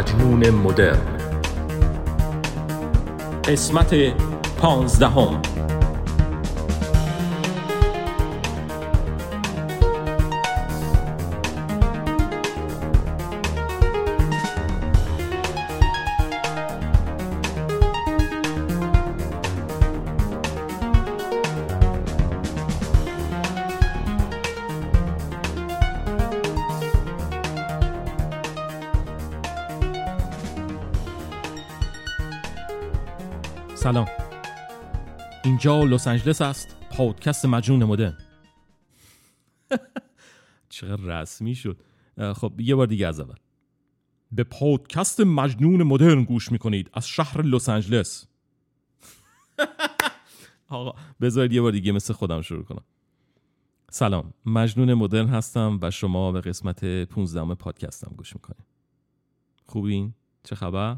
مجنون مدرن. قسمت پانزدهم. اینجا لس آنجلس است. پادکست مجنون مدرن. چقدر رسمی شد. خب یه بار دیگه از اول. به پادکست مجنون مدرن گوش می‌کنید. از شهر لس آنجلس آقا بذارید یه بار دیگه مثل خودم شروع کنم. سلام. مجنون مدرن هستم و شما به قسمت 15 پادکستم گوش می‌کنید. خوبین؟ چه خبر؟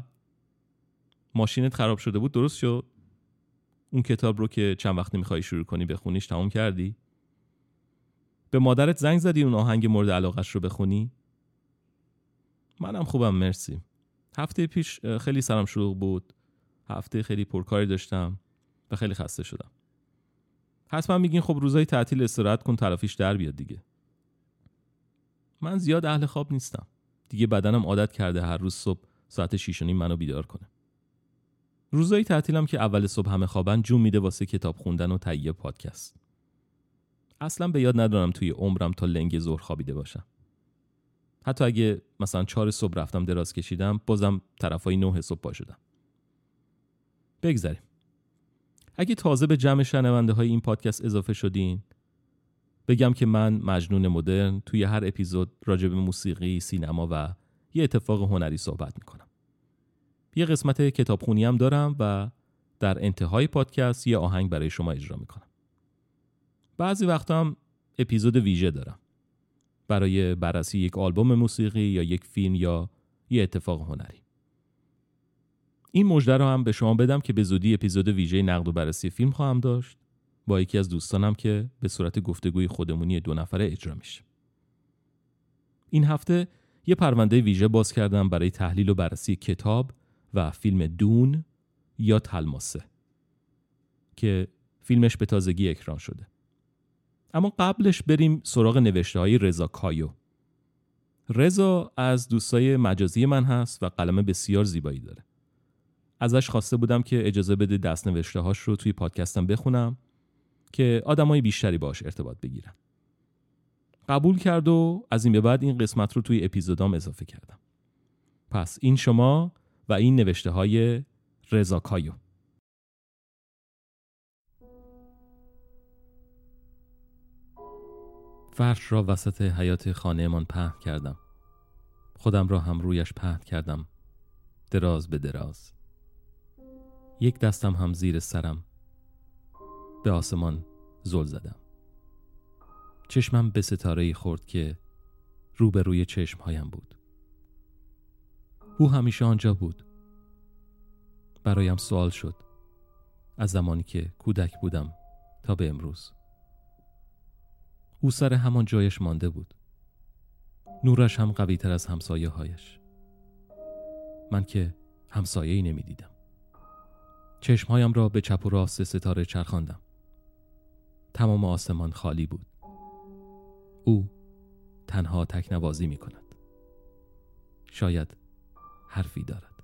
ماشینت خراب شده بود؟ درست شد؟ اون کتاب رو که چند وقت نمی‌خوای شروع کنی بخونیش تموم کردی؟ به مادرت زنگ زدی اون آهنگ مورد علاقش رو بخونی؟ منم خوبم مرسی. هفته پیش خیلی سرم شروع بود. هفته خیلی پرکاری داشتم و خیلی خسته شدم. حتما میگین خب روزای تعطیل استراحت کن تلافیش در بیاد دیگه. من زیاد اهل خواب نیستم. دیگه بدنم عادت کرده هر روز صبح ساعت 6 منو بیدار کنه. روزایی تعطیلم که اول صبح همه خوابن جون میده واسه کتاب خوندن و تهیه پادکست. اصلا به یاد ندارم توی عمرم تا لنگ ظهر خوابیده باشم. حتی اگه مثلا چهار صبح رفتم دراز کشیدم بازم طرفای نه صبح پا شدم. بگذاریم اگه تازه به جمع شنونده های این پادکست اضافه شدین بگم که من مجنون مدرن توی هر اپیزود راجع به موسیقی، سینما و یه اتفاق هنری صحبت می‌کنم. یه قسمت کتابخونی هم دارم و در انتهای پادکست یه آهنگ برای شما اجرا می‌کنم. بعضی وقتا هم اپیزود ویژه دارم. برای بررسی یک آلبوم موسیقی یا یک فیلم یا یه اتفاق هنری. این مژده رو هم به شما بدم که به زودی اپیزود ویژه نقد و بررسی فیلم خواهم داشت با یکی از دوستانم که به صورت گفتگوی خودمونی دو نفره اجرا میشه. این هفته یه پرونده ویژه باز کردم برای تحلیل و بررسی کتاب و فیلم دون یا تلماسه که فیلمش به تازگی اکران شده. اما قبلش بریم سراغ نوشته های رضا کایو. رضا از دوستای مجازی من هست و قلم بسیار زیبایی داره. ازش خواسته بودم که اجازه بده دست نوشته هاش رو توی پادکستم بخونم که آدمای بیشتری باش ارتباط بگیرن. قبول کرد و از این به بعد این قسمت رو توی اپیزودام اضافه کردم. پس این شما این نوشته های رضا کایو. فرش را وسط حیات خانهمان پهن کردم. خودم را هم رویش پهن کردم. دراز به دراز. یک دستم هم زیر سرم. به آسمان زل زدم. چشمم به ستاره خورد که رو به روی چشمهایم بود. او همیشه آنجا بود. برایم سوال شد. از زمانی که کودک بودم تا به امروز. او سر همان جایش مانده بود. نورش هم قوی تر از همسایه هایش من که همسایه ای نمی دیدم چشمهایم را به چپ و راست ستاره چرخاندم. تمام آسمان خالی بود. او تنها تکنوازی می کند شاید حرفی دارد.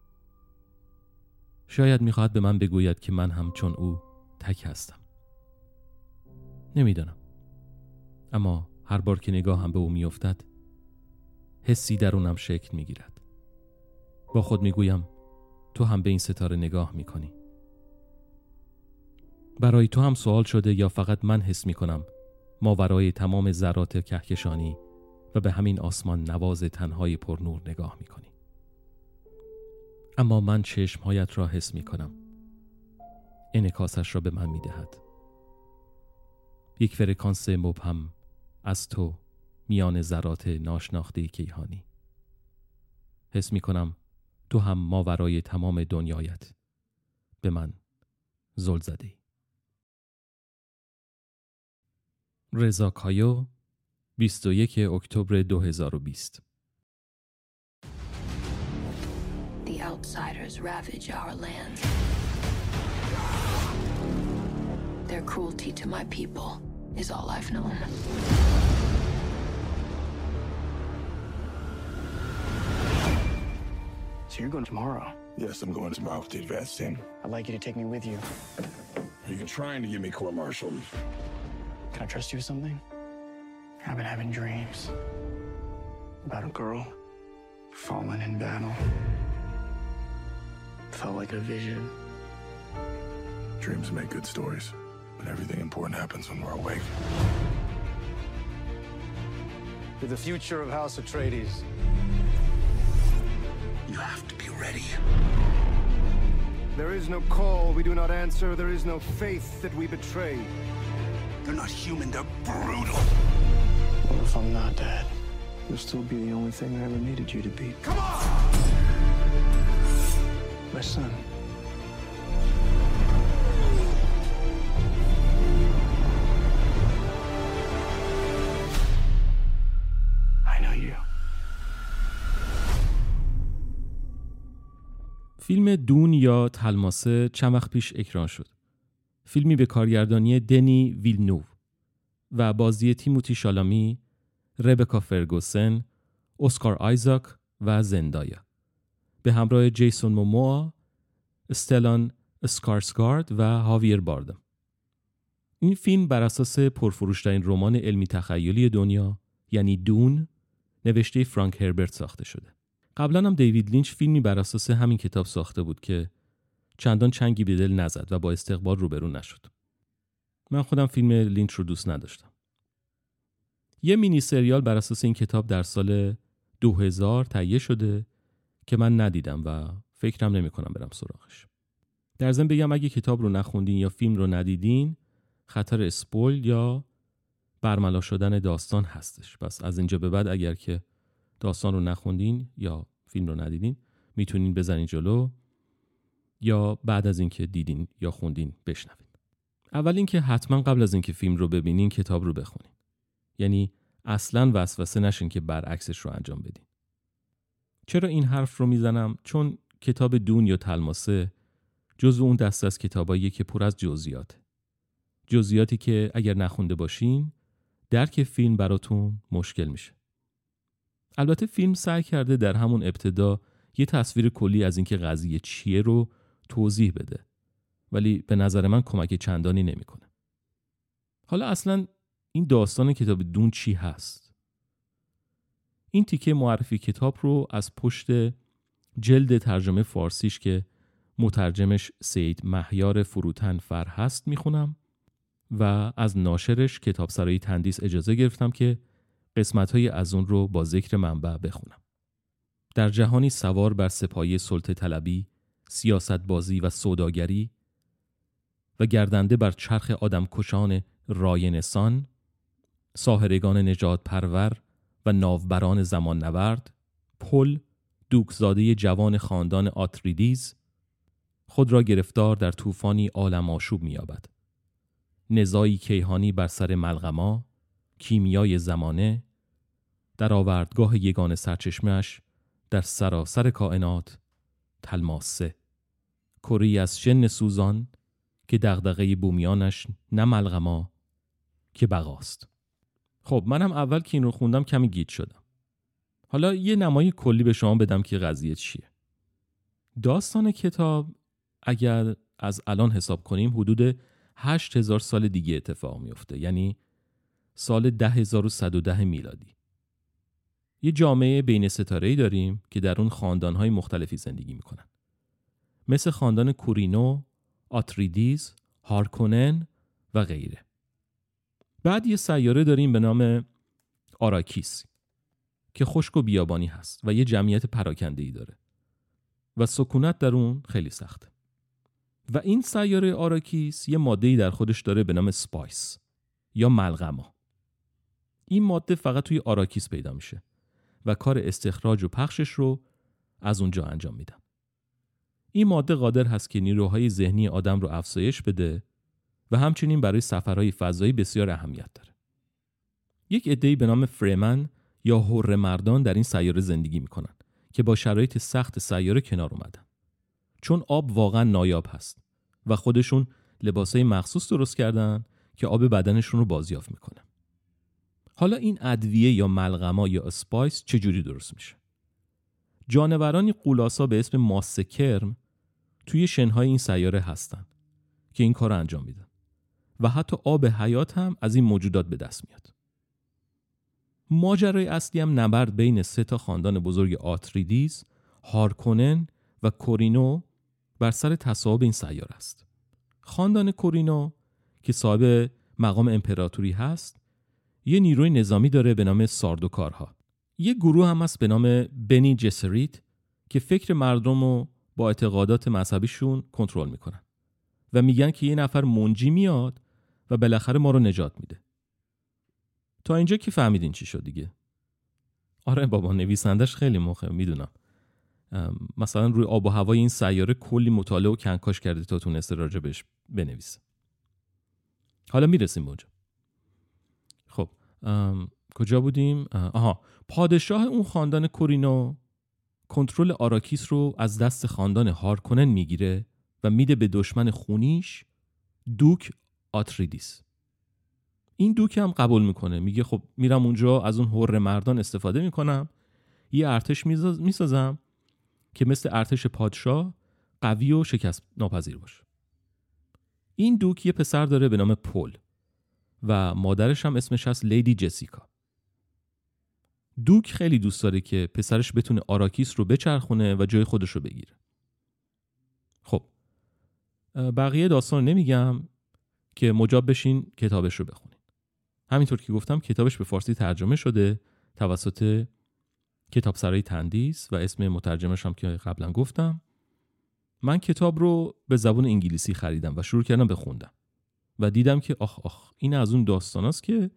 شاید می‌خواهد به من بگوید که من هم چون او تک هستم. نمی‌دانم. اما هر بار که نگاه هم به او میافتد حسی درونم شکل می‌گیرد. با خود می‌گویم تو هم به این ستاره نگاه می‌کنی. برای تو هم سوال شده یا فقط من حس می‌کنم؟ ما برای تمام ذرات کهکشانی و به همین آسمان نواز تنهای پرنور نگاه می‌کنی اما من چشمهایت را حس می کنم انکاسش را به من می دهد یک فرکانس مبهم از تو میان ذرات ناشناخته کیهانی. حس می کنم تو هم ماورای تمام دنیایت. به من زل زده رضا کایو 21 اکتبر 2020 outsiders ravage our land. Their cruelty to my people is all I've known. So you're going tomorrow? Yes, I'm going tomorrow with the advance team. I'd like you to take me with you. Are you trying to get me court-martialed? Can I trust you with something? I've been having dreams about a girl fallen in battle. Felt like a vision. Dreams make good stories, but everything important happens when we're awake. You're the future of House Atreides. You have to be ready. There is no call we do not answer. There is no faith that we betray. They're not human, they're brutal. What if I'm not dead? You'll still be the only thing I ever needed you to be. Come on! My son. فیلم دون یا تلماسه چند وقت پیش اکران شد. فیلمی به کارگردانی دنی ویلنوو و بازی تیموتی شالامی، ربکا فرگوسن، اسکار آیزاک و زندایا. به همراه جیسون موموا، استلان اسکارسگارد و هاویر باردم. این فیلم بر اساس پرفروشترین رمان علمی تخیلی دنیا یعنی دون نوشته فرانک هربرت ساخته شده. قبلا هم دیوید لینچ فیلمی بر اساس همین کتاب ساخته بود که چندان چنگی به دل نزد و با استقبال روبرو نشد. من خودم فیلم لینچ رو دوست نداشتم. یه مینی سریال بر اساس این کتاب در سال 2000 تهیه شده که من ندیدم و فکرم نمی کنم برم سراغش. در ضمن بگم اگه کتاب رو نخوندین یا فیلم رو ندیدین خطر اسپویل یا برملا شدن داستان هستش. پس از اینجا به بعد اگر که داستان رو نخوندین یا فیلم رو ندیدین می‌تونین بزنین جلو یا بعد از اینکه دیدین یا خوندین بشنوین. اول اینکه حتما قبل از اینکه فیلم رو ببینین کتاب رو بخونین. یعنی اصلا وسوسه نشین که برعکسش رو انجام بدین. چرا این حرف رو می‌زنم؟ چون کتاب دون یا تلماسه جزو اون دسته از کتاباییه که پر از جزئیاته. جزئیاتی که اگر نخونده باشین درک فیلم براتون مشکل میشه. البته فیلم سعی کرده در همون ابتدا یه تصویر کلی از اینکه قضیه چیه رو توضیح بده ولی به نظر من کمک چندانی نمی‌کنه. حالا اصلا این داستان کتاب دون چی هست؟ این تیکه معرفی کتاب رو از پشت جلد ترجمه فارسیش که مترجمش سید مهیار فروتن فر هست می‌خونم و از ناشرش کتاب سرایی تندیس اجازه گرفتم که قسمت از اون رو با ذکر منبع بخونم. در جهانی سوار بر سپایه سلطه طلبی، سیاست بازی و سوداگری و گردنده بر چرخ آدم کشان راینسان، ساهرگان نجات پرور و ناوبران زمان نورد، پل دوکزاده جوان خاندان آتریدیز خود را گرفتار در طوفانی عالم آشوب می‌یابد. نزایی کیهانی بر سر ملغما، کیمیای زمانه، در آوردگاه یگان سرچشمش در سراسر کائنات تلماسه کری از شن سوزان که دغدغه بومیانش نه ملغما که بقاست خب منم اول که این رو خوندم کمی گیت شدم. حالا یه نمای کلی به شما بدم که قضیه چیه. داستان کتاب اگر از الان حساب کنیم حدود 8000 سال دیگه اتفاق میفته یعنی سال 10110 میلادی. یه جامعه بین ستاره‌ای داریم که در اون خاندانهای مختلفی زندگی می‌کنن. مثل خاندان کورینو، آتریدیز، هارکونن و غیره. بعد یه سیاره داریم به نام آراکیس که خشک و بیابانی هست و یه جمعیت پراکنده ای داره. و سکونت در اون خیلی سخته. و این سیاره آراکیس یه ماده در خودش داره به نام spice یا ملغما. این ماده فقط توی آراکیس پیدا میشه و کار استخراج و پخشش رو از اونجا انجام میدن. این ماده قادر هست که نیروهای ذهنی آدم رو افزایش بده و همچنین برای سفرهای فضایی بسیار اهمیت داره. یک عده‌ای به نام فرمن یا هور مردان در این سیاره زندگی می‌کنن که با شرایط سخت سیاره کنار اومدن. چون آب واقعا نایاب هست و خودشون لباسای مخصوص درست کردن که آب بدنشون رو بازیافت می‌کنه. حالا این ادویه یا ملغما یا اسپایس چجوری درست میشه؟ جانورانی قولاسا به اسم ماسه کرم توی شنهای این سیاره هستن که این کار انجام میدن و حتی آب حیات هم از این موجودات به دست میاد. ماجرای اصلی هم نبرد بین سه تا خاندان بزرگ آتریدیز، هارکونن و کورینو بر سر تصاحب این سیاره است. خاندان کورینو که صاحب مقام امپراتوری هست یه نیروی نظامی داره به نام ساردوکارها یه گروه هم هست به نام بنی جسریت که فکر مردم رو با اعتقادات مذهبیشون کنترل می‌کنن و میگن که یه نفر منجی میاد و بالاخره ما رو نجات میده. تا اینجا که فهمیدین چی شد دیگه. آره بابا نویسندش خیلی مخه می‌دونم. مثلا روی آب و هوای این سیاره کلی مطالعه و کنکاش کرده تا تونسته راجبش بنویسه. حالا می‌رسیم اونجا. خب کجا بودیم؟ آها پادشاه اون خاندان کورینو کنترل آراکیس رو از دست خاندان هارکنن می‌گیره و میده به دشمن خونیش دوک آتریدیس. این دوک هم قبول می‌کنه. میگه خب میرم اونجا از اون حرمردان استفاده می‌کنم. یه ارتش می‌سازم که مثل ارتش پادشاه قوی و شکست ناپذیر باشه. این دوک یه پسر داره به نام پل و مادرش هم اسمش هست لیدی جسیکا. دوک خیلی دوست داره که پسرش بتونه آراکیس رو بچرخونه و جای خودش رو بگیره. خب بقیه داستان نمیگم. که مجاب بشین کتابش رو بخونین. همینطور که گفتم کتابش به فارسی ترجمه شده توسط کتاب سرای تندیس و اسم مترجمش هم که قبلا گفتم. من کتاب رو به زبان انگلیسی خریدم و شروع کردم بخوندم و دیدم که آخ آخ این از اون داستان است که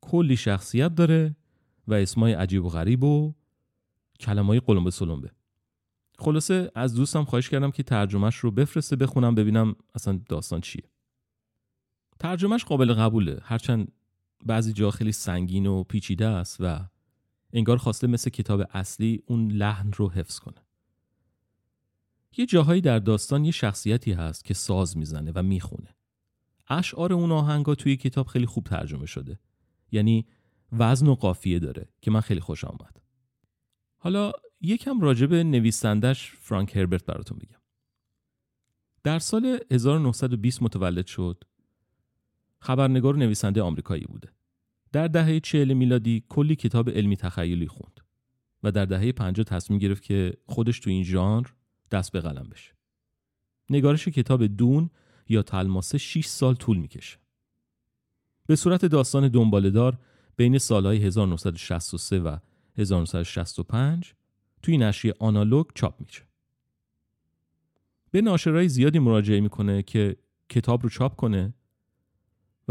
کلی شخصیت داره و اسمای عجیب و غریب و کلمای قلمبه سلمبه. خلاصه از دوستم خواهش کردم که ترجمهش رو بفرسته بخونم ببینم اصلا داستان چیه. ترجمهش قابل قبوله. هرچند بعضی جا خیلی سنگین و پیچیده است و انگار خواسته مثل کتاب اصلی اون لحن رو حفظ کنه. یه جاهایی در داستان یه شخصیتی هست که ساز می‌زنه و می‌خونه. اشعار اون آهنگا توی کتاب خیلی خوب ترجمه شده. یعنی وزن و قافیه داره که من خیلی خوش آمد. حالا یکم راجع به نویسندش فرانک هربرت براتون میگم در سال 1920 متولد شد. خبرنگار و نویسنده آمریکایی بوده. در دهه 40 میلادی کلی کتاب علمی تخیلی خوند و در دهه 50 تصمیم گرفت که خودش تو این ژانر دست به قلم بشه. نگارش کتاب دون یا تلماسه 6 سال طول می‌کشه. به صورت داستان دنبالدار بین سالهای 1963 و 1965 توی نشریه آنالوگ چاپ میشه. به ناشرهای زیادی مراجعه می‌کنه که کتاب رو چاپ کنه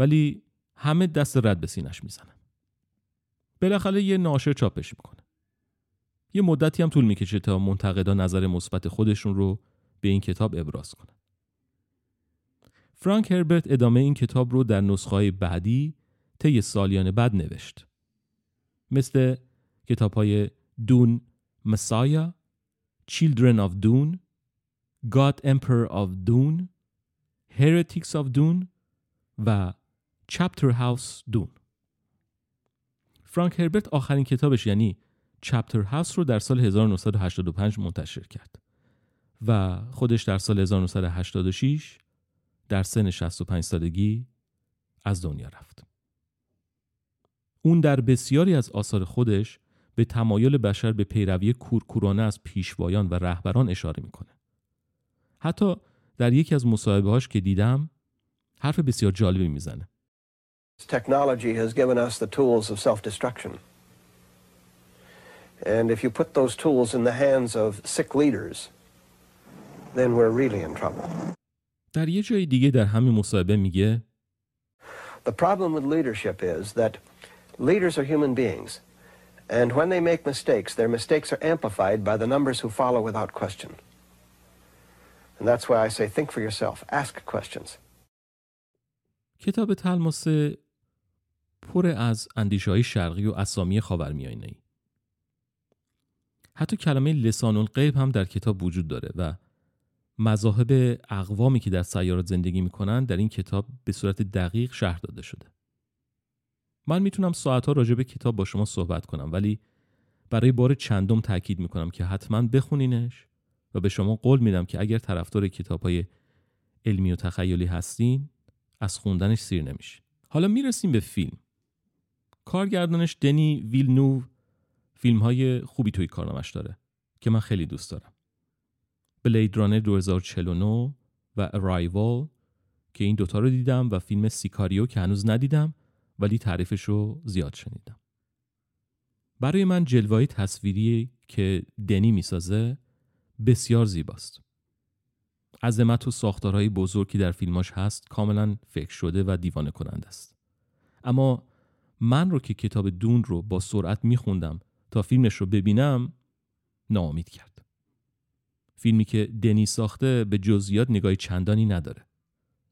ولی همه دست رد به سینش می‌زنن. بالاخره یه ناشر چاپش می‌کنه. یه مدتی هم طول می‌کشه تا منتقدا نظر مثبت خودشون رو به این کتاب ابراز کنن. فرانک هربرت ادامه این کتاب رو در نسخه بعدی طی سالیان بعد نوشت. مثل کتاب های دون مسایا، Children of Dune, God Emperor of Dune, Heretics of Dune و Chapter House Dune. فرانک هربرت آخرین کتابش یعنی چپتر هاوس رو در سال 1985 منتشر کرد و خودش در سال 1986 در سن 65 سالگی از دنیا رفت. اون در بسیاری از آثار خودش به تمایل بشر به پیروی کورکورانه از پیشوایان و رهبران اشاره می‌کنه. حتی در یکی از مصاحبه هاش که دیدم حرف بسیار جالبی می‌زنه. Technology has given us the tools of self-destruction. And if you put those tools in the hands of sick leaders, then we're really in trouble. در یه جای دیگه در همین مصاحبه میگه The problem with leadership is that leaders are human beings. And when they make mistakes, their mistakes are amplified by the numbers who follow without question. And that's why I say think for yourself, ask questions. کتاب تلماسه پر از اندیشه های شرقی و اسامی خاورمیانه ای. حتی کلمه لسان الغیب هم در کتاب وجود داره و مذاهب اقوامی که در سیارات زندگی می‌کنن در این کتاب به صورت دقیق شهر داده شده. من می‌تونم ساعتها راجع به کتاب با شما صحبت کنم ولی برای بار چندم تاکید می‌کنم که حتما بخونینش و به شما قول میدم که اگر طرفدار کتاب های علمی و تخیلی هستین از خوندنش سیر نمیشه حالا می‌رسیم به فیلم. کارگردانش دنی ویلنو فیلم های خوبی توی کارنامش داره که من خیلی دوست دارم. بلید رانر 2049 و ارایوال که این دوتا رو دیدم و فیلم سیکاریو که هنوز ندیدم ولی تعریفش رو زیاد شنیدم. برای من جلوه تصویری که دنی می‌سازه بسیار زیباست. عظمت و ساختارهای بزرگی در فیلماش هست کاملا فکر شده و دیوانه کننده است. اما من رو که کتاب دون رو با سرعت میخوندم تا فیلمش رو ببینم ناامید کرد. فیلمی که دنی ساخته به جزئیات نگاهی چندانی نداره.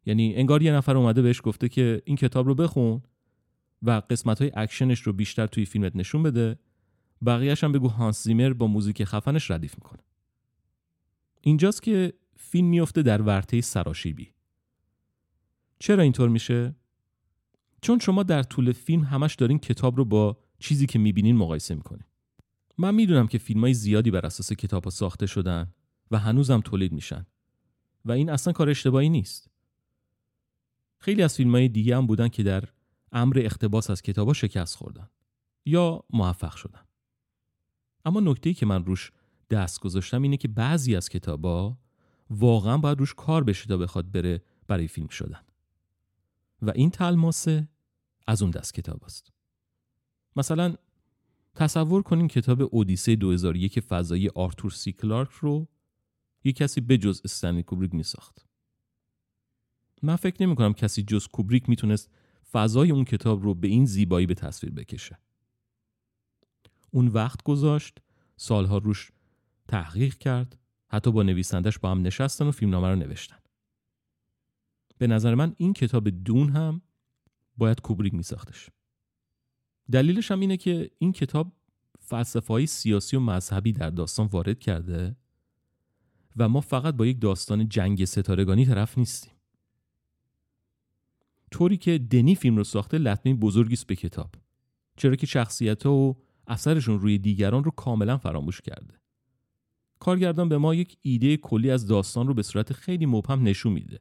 یعنی انگار یه نفر اومده بهش گفته که این کتاب رو بخون و قسمت های اکشنش رو بیشتر توی فیلمت نشون بده بقیهش هم بگو هانس زیمر با موزیک خفنش ردیف می‌کنه. اینجاست که فیلم میفته در ورطه سراشیبی. چرا اینطور میشه؟ چون شما در طول فیلم همش دارین کتاب رو با چیزی که می‌بینین مقایسه می‌کنین. من می‌دونم که فیلم های زیادی بر اساس کتاب ها ساخته شدن و هنوزم تولید میشن. و این اصلا کار اشتباهی نیست. خیلی از فیلم های دیگه هم بودن که در امر اقتباس از کتابا شکست خوردن یا موفق شدن. اما نکته که من روش دست گذاشتم اینه که بعضی از کتابا واقعا باید روش کار بشه تا بخواد بره برای فیلم شدن. و این تلماسه از اون دست کتاب است مثلا تصور کنین کتاب اودیسه 2001 فضایی آرتور سی کلارک رو یه کسی بجز استنلی کوبریک می ساخت. من فکر نمی کنم کسی جز کوبریک می‌تونست فضای اون کتاب رو به این زیبایی به تصویر بکشه. اون وقت گذاشت، سالها روش تحقیق کرد، حتی با نویسندش با هم نشستن و فیلمنامه رو نوشتن. به نظر من این کتاب دون هم باید کوبریک می ساختش. دلیلش هم اینه که این کتاب فلسفه های سیاسی و مذهبی در داستان وارد کرده و ما فقط با یک داستان جنگ ستارگانی طرف نیستیم. طوری که دنی فیلم رو ساخته لطمه بزرگی است به کتاب. چرا که شخصیت و اثرشون روی دیگران رو کاملا فراموش کرده. کارگردان به ما یک ایده کلی از داستان رو به صورت خیلی مبهم نشون میده.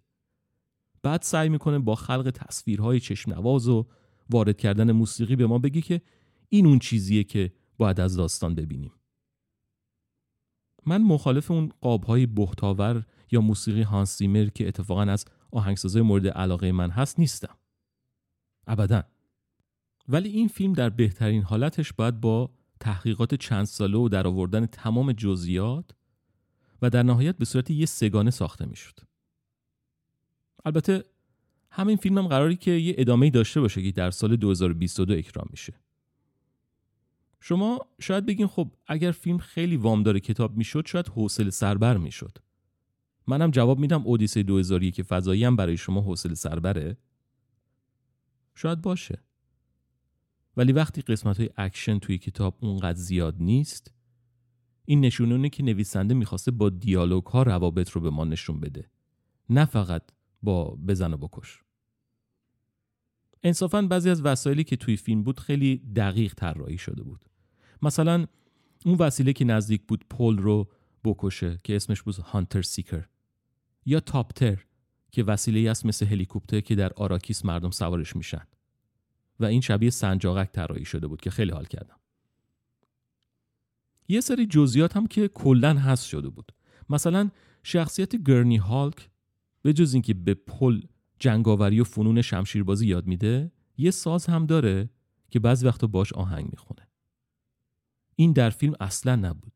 بعد سعی می‌کنه با خلق تصویرهای چشم نواز و وارد کردن موسیقی به ما بگی که این اون چیزیه که باید از داستان ببینیم. من مخالف اون قابهای بهتاور یا موسیقی هانس زیمر که اتفاقا از آهنگسازای مورد علاقه من هست نیستم. ابدا. ولی این فیلم در بهترین حالتش باید با تحقیقات چند ساله و در آوردن تمام جزئیات و در نهایت به صورت یه سگانه ساخته می‌شد. البته همین فیلم هم قراری که یه ادامه داشته باشه که در سال 2022 اکرام میشه. شما شاید بگین خب اگر فیلم خیلی وامدار کتاب می‌شد شاید حوصله سربر می‌شد. منم جواب میدم اودیسه 2001 که فضایی هم برای شما حوصله سربره. شاید باشه. ولی وقتی قسمت های اکشن توی کتاب اونقدر زیاد نیست این نشونه که نویسنده می‌خواسته با دیالوگ ها روابط رو به ما نشون بده نه فقط با بزن و بکش. انصافا بعضی از وسایلی که توی فیلم بود خیلی دقیق طراحی شده بود. مثلا اون وسیله که نزدیک بود پل رو بکشه که اسمش بود hunter seeker. یا thopter که وسیله است مثل هلیکوپتر که در آراکیس مردم سوارش میشن. و این شبیه سنجاقک طراحی شده بود که خیلی حال کردم. یه سری جزئیات هم که کلا هست شده بود. مثلا شخصیت گرنی هالک به جز اینکه به پل جنگاوری و فنون شمشیربازی یاد میده یه ساز هم داره که بعضی وقتا باش آهنگ می‌خونه. این در فیلم اصلا نبود.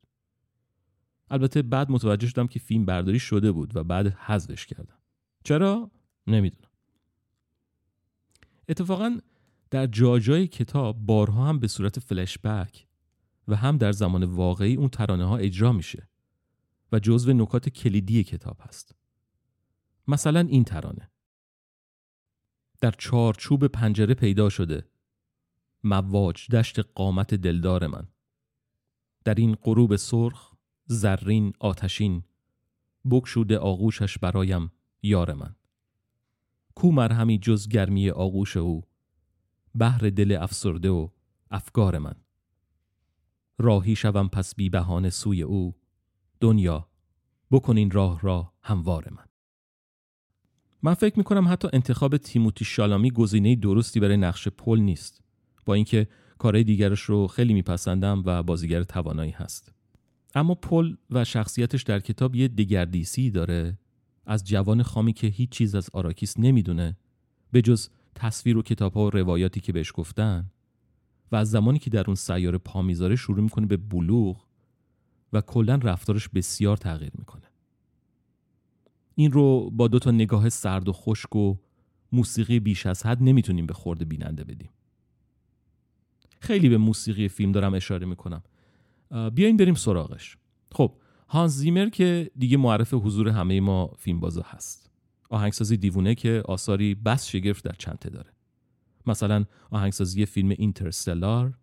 البته بعد متوجه شدم که فیلم برداری شده بود و بعد حذفش کردم. چرا؟ نمی‌دونم. اتفاقا در جاجای کتاب بارها هم به صورت فلشبک و هم در زمان واقعی اون ترانه ها اجرا میشه و جزو نکات کلیدی کتاب هست. مثلا این ترانه. در چارچوب پنجره پیدا شده. مواج دشت قامت دلدار من. در این غروب سرخ زرین آتشین بکشوده آغوشش برایم یار من. کو مرهمی جز گرمی آغوش او بهر دل افسرده و افکار من. راهی شوم پس بی بهانه سوی او. دنیا بکنین راه را هموار من. من فکر می‌کنم حتی انتخاب تیموتی شالامی گزینه درستی برای نقش پل نیست. با اینکه کارهای دیگرش رو خیلی میپسندم و بازیگر توانایی هست. اما پل و شخصیتش در کتاب یه دگردیسی داره. از جوان خامی که هیچ چیز از آراکیس نمی‌دونه به جز تصویر و کتاب ها و روایاتی که بهش گفتن و از زمانی که در اون سیاره پا می‌ذاره شروع می‌کنه به بلوغ و کلا رفتارش بسیار تغییر می‌کنه. این رو با دو تا نگاه سرد و خشک و موسیقی بیش از حد نمی‌تونیم به خورده بیننده بدیم. خیلی به موسیقی فیلم دارم اشاره می‌کنم. بیاین بریم سراغش. خب هانس زیمر که دیگه معرف حضور همه ما فیلم بازا هست. آهنگسازی دیوونه که آثاری بس شگفت در چنته داره. مثلا آهنگسازی فیلم اینترستلار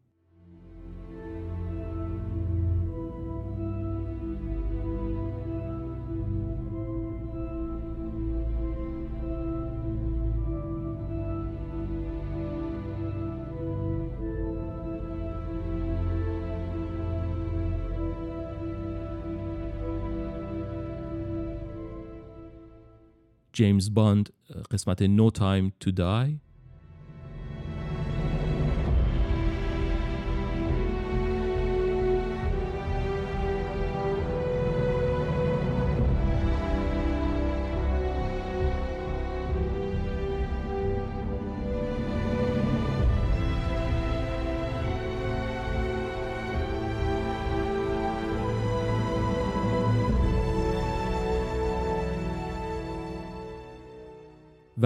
جیمز باند قسمت No Time to Die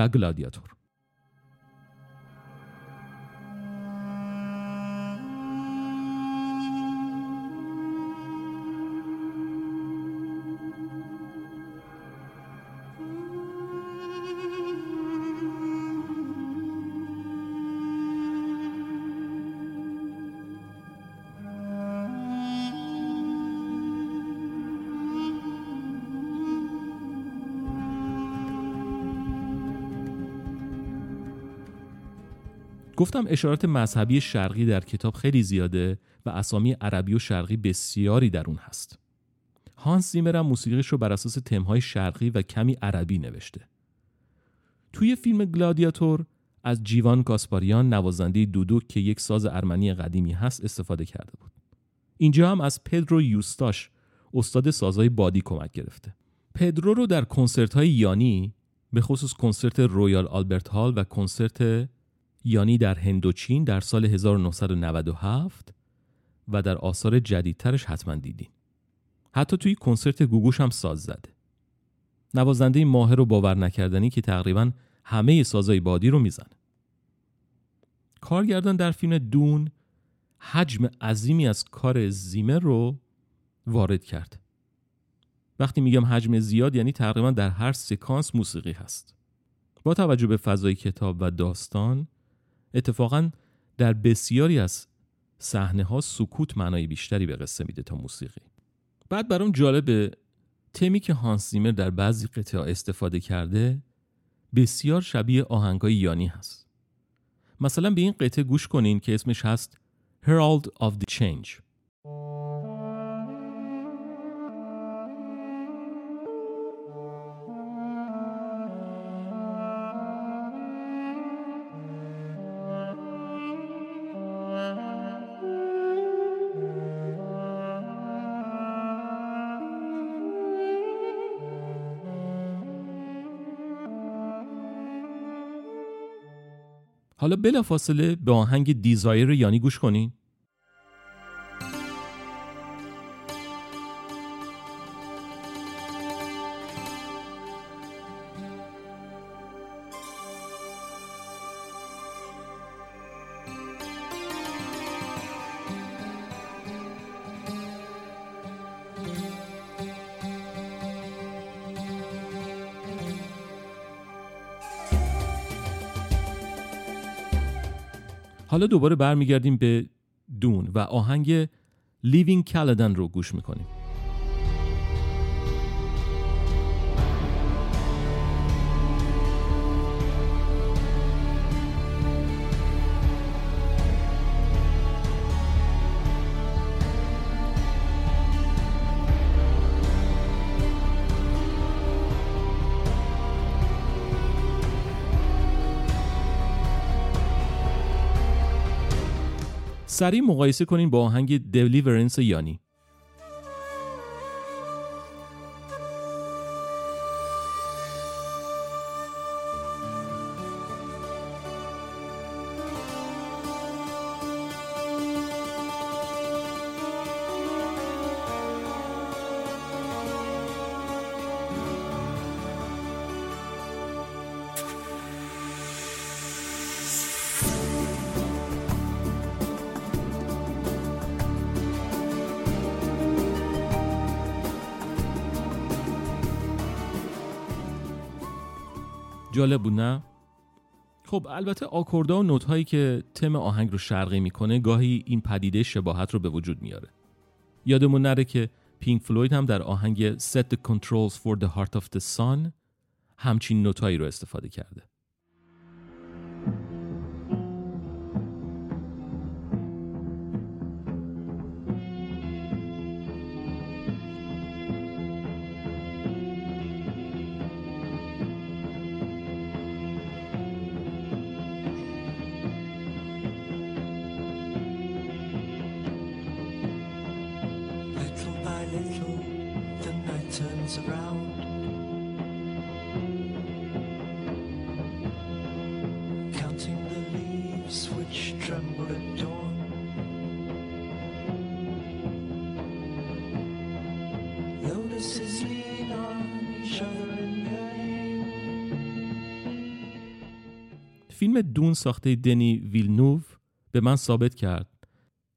بقى جلاديتور گفتم اشارات مذهبی شرقی در کتاب خیلی زیاده و اسامی عربی و شرقی بسیاری در اون هست. هانس زیمر هم موسیقیش رو بر اساس تمهای شرقی و کمی عربی نوشته. توی فیلم گلادیاتور از جیوان کاسپاریان نوازنده دودوک که یک ساز ارمنی قدیمی هست استفاده کرده بود. اینجا هم از پدرو یوستاش استاد سازهای بادی کمک گرفته. پدرو رو در کنسرت های یانی به خصوص کنسرت رویال آلبرت هال و کنسرت یانی در هندوچین در سال 1997 و در آثار جدیدترش حتما دیدین. حتی توی کنسرت گوگوش هم ساز زده. نوازنده ماهر و باور نکردنی که تقریبا همه سازای بادی رو می‌زنه. کارگردان در فیلم دون حجم عظیمی از کار زیمر رو وارد کرد. وقتی میگم حجم زیاد یعنی تقریبا در هر سکانس موسیقی هست. با توجه به فضای کتاب و داستان اتفاقا در بسیاری از صحنه ها سکوت معنای بیشتری به قصه میده تا موسیقی. بعد برام جالبه تمی که هانس زیمر در بعضی قطعه استفاده کرده بسیار شبیه آهنگای یانی هست. مثلا به این قطعه گوش کنین که اسمش هست Herald of the Change. حالا بلافاصله به آهنگ دیزایر یانی گوش کنین. حالا دوباره برمیگردیم به دون و آهنگ لیوینگ کالدن رو گوش می‌کنیم. سریع مقایسه کنین با آهنگ دلیورنس یانی. جالب بود نه؟ خب البته آکوردا و نوت هایی که تم آهنگ رو شرقی می‌کنه گاهی این پدیده شباهت رو به وجود میاره. یادمون نره که پینک فلوید هم در آهنگ Set the Controls for the Heart of the Sun همچین نوتایی رو استفاده کرده. ساخته دنی ویلنوو به من ثابت کرد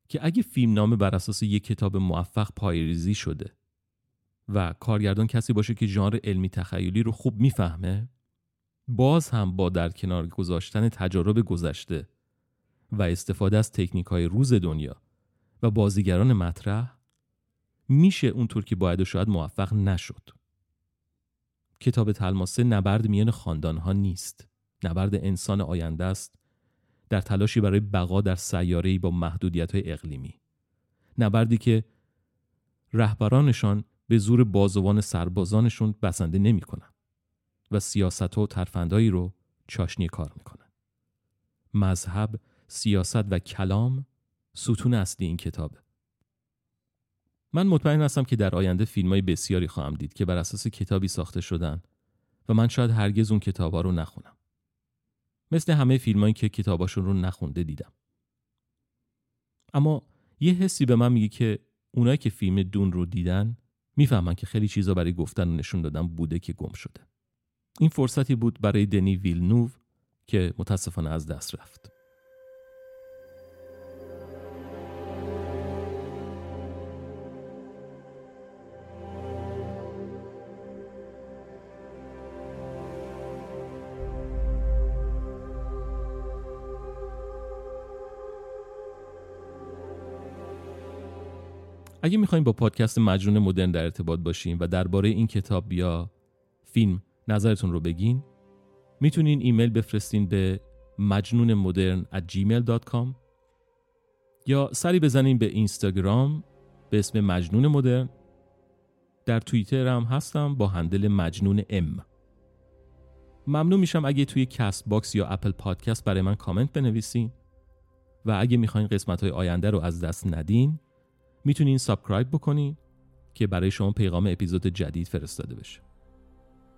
که اگه فیلم نامه بر اساس یک کتاب موفق پایریزی شده و کارگردان کسی باشه که ژانر علمی تخیلی رو خوب می‌فهمه باز هم با در کنار گذاشتن تجارب گذشته و استفاده از تکنیک های روز دنیا و بازیگران مطرح میشه اونطور که باید و شاید موفق نشد. کتاب تلماسه نبرد میان خاندان ها نیست. نبرد انسان آینده است در تلاشی برای بقا در سیاره‌ای با محدودیت های اقلیمی. نبردی که رهبرانشان به زور بازوان سربازانشون بسنده نمی‌کنن و سیاست و ترفندهایی رو چاشنی کار می‌کنن. مذهب، سیاست و کلام ستون اصلی این کتابه. من مطمئن هستم که در آینده فیلم های بسیاری خواهم دید که بر اساس کتابی ساخته شدن و من شاید هرگز اون کتابا رو نخونم. مثل همه فیلمایی که کتاباشون رو نخونده دیدم. اما یه حسی به من میگه که اونایی که فیلم دون رو دیدن می‌فهمن که خیلی چیزا برای گفتن و نشون دادن بوده که گم شده. این فرصتی بود برای دنی ویلنوو که متاسفانه از دست رفت. اگه می‌خوایم با پادکست مجنون مدرن در ارتباط باشیم و درباره این کتاب یا فیلم نظرتون رو بگین می‌تونین ایمیل بفرستین به مجنون مدرن gmail.com یا سری بزنین به اینستاگرام به اسم مجنون مدرن. در توییتر هم هستم با handle مجنون ام. ممنون میشم اگه توی Castbox یا Apple Podcast برای من کامنت بنویسین و اگه می‌خواین قسمت های آینده رو از دست ندین می‌تونین subscribe بکنین که برای شما پیغام اپیزود جدید فرستاده بشه.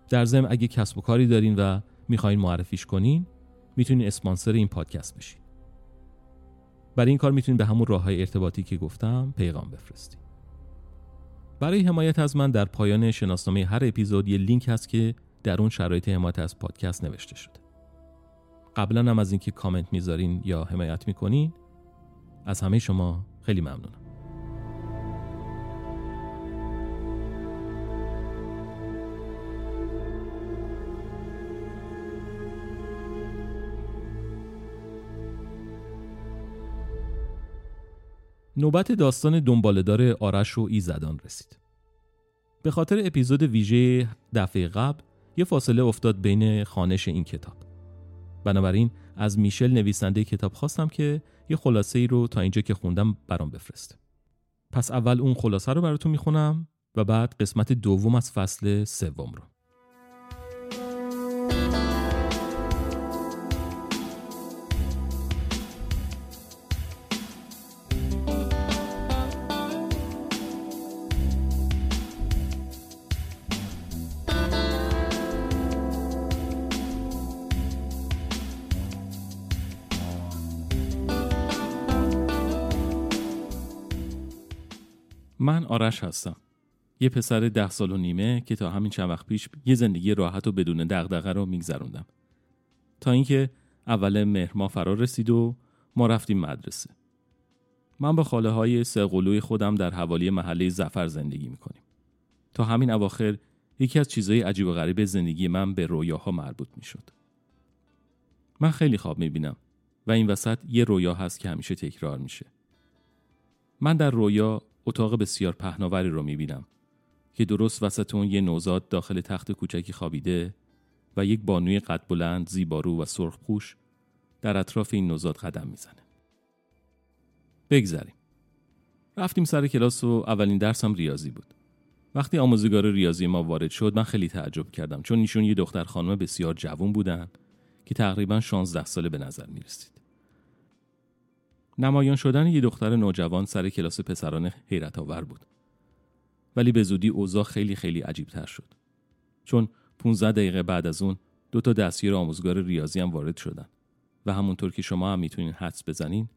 در ضمن اگه کسب و کاری دارین و می‌خواین معرفیش کنین می‌تونین اسپانسر این پادکست بشین. برای این کار می‌تونین به همون راه های ارتباطی که گفتم پیغام بفرستین. برای حمایت از من در پایان شناسنامه هر اپیزود یه لینک هست که در اون شرایط حمایت از پادکست نوشته شده. قبلا هم از اینکه کامنت می‌ذارین یا حمایت می‌کنین از همه شما خیلی ممنونم. نوبت داستان دنبالدار آرش و ایزدان رسید. به خاطر اپیزود ویژه دفعه قبل یه فاصله افتاد بین خانش این کتاب. بنابراین از میشل نویسنده کتاب خواستم که یه خلاصه ای رو تا اینجا که خوندم برام بفرسته. پس اول اون خلاصه رو براتون می‌خونم و بعد قسمت دوم از فصل سوم رو. من آرش هستم. یه پسر ده سال و نیمه که تا همین چند وقت پیش یه زندگی راحت و بدون دغدغه رو میگذروندم. تا اینکه اول مهر ما فرا رسید و ما رفتیم مدرسه. من با خاله های سقلوی خودم در حوالی محله زفر زندگی می‌کنیم. تا همین اواخر یکی از چیزهای عجیب و غریب زندگی من به رویاها مربوط می‌شد. من خیلی خواب می‌بینم و این وسط یه رویا هست که همیشه تکرار میشه. من در رویا اتاق بسیار پهناوری رو می‌بینم که درست وسط اون یه نوزاد داخل تخت کوچکی خوابیده و یک بانوی قد بلند زیبارو و سرخپوش در اطراف این نوزاد قدم می‌زنه. بگذریم. رفتیم سر کلاس و اولین درسم ریاضی بود. وقتی آموزگار ریاضی ما وارد شد من خیلی تعجب کردم چون ایشون یه دختر خانم بسیار جوان بودن که تقریبا 16 ساله به نظر می رسید. نمایان شدن یه دختر نوجوان سر کلاس پسران حیرت آور بود. ولی به زودی اوضاع خیلی خیلی عجیب تر شد. چون 15 دقیقه بعد از اون دو تا دستیار آموزگار ریاضی هم وارد شدن و همونطور که شما هم می‌تونین حدس بزنین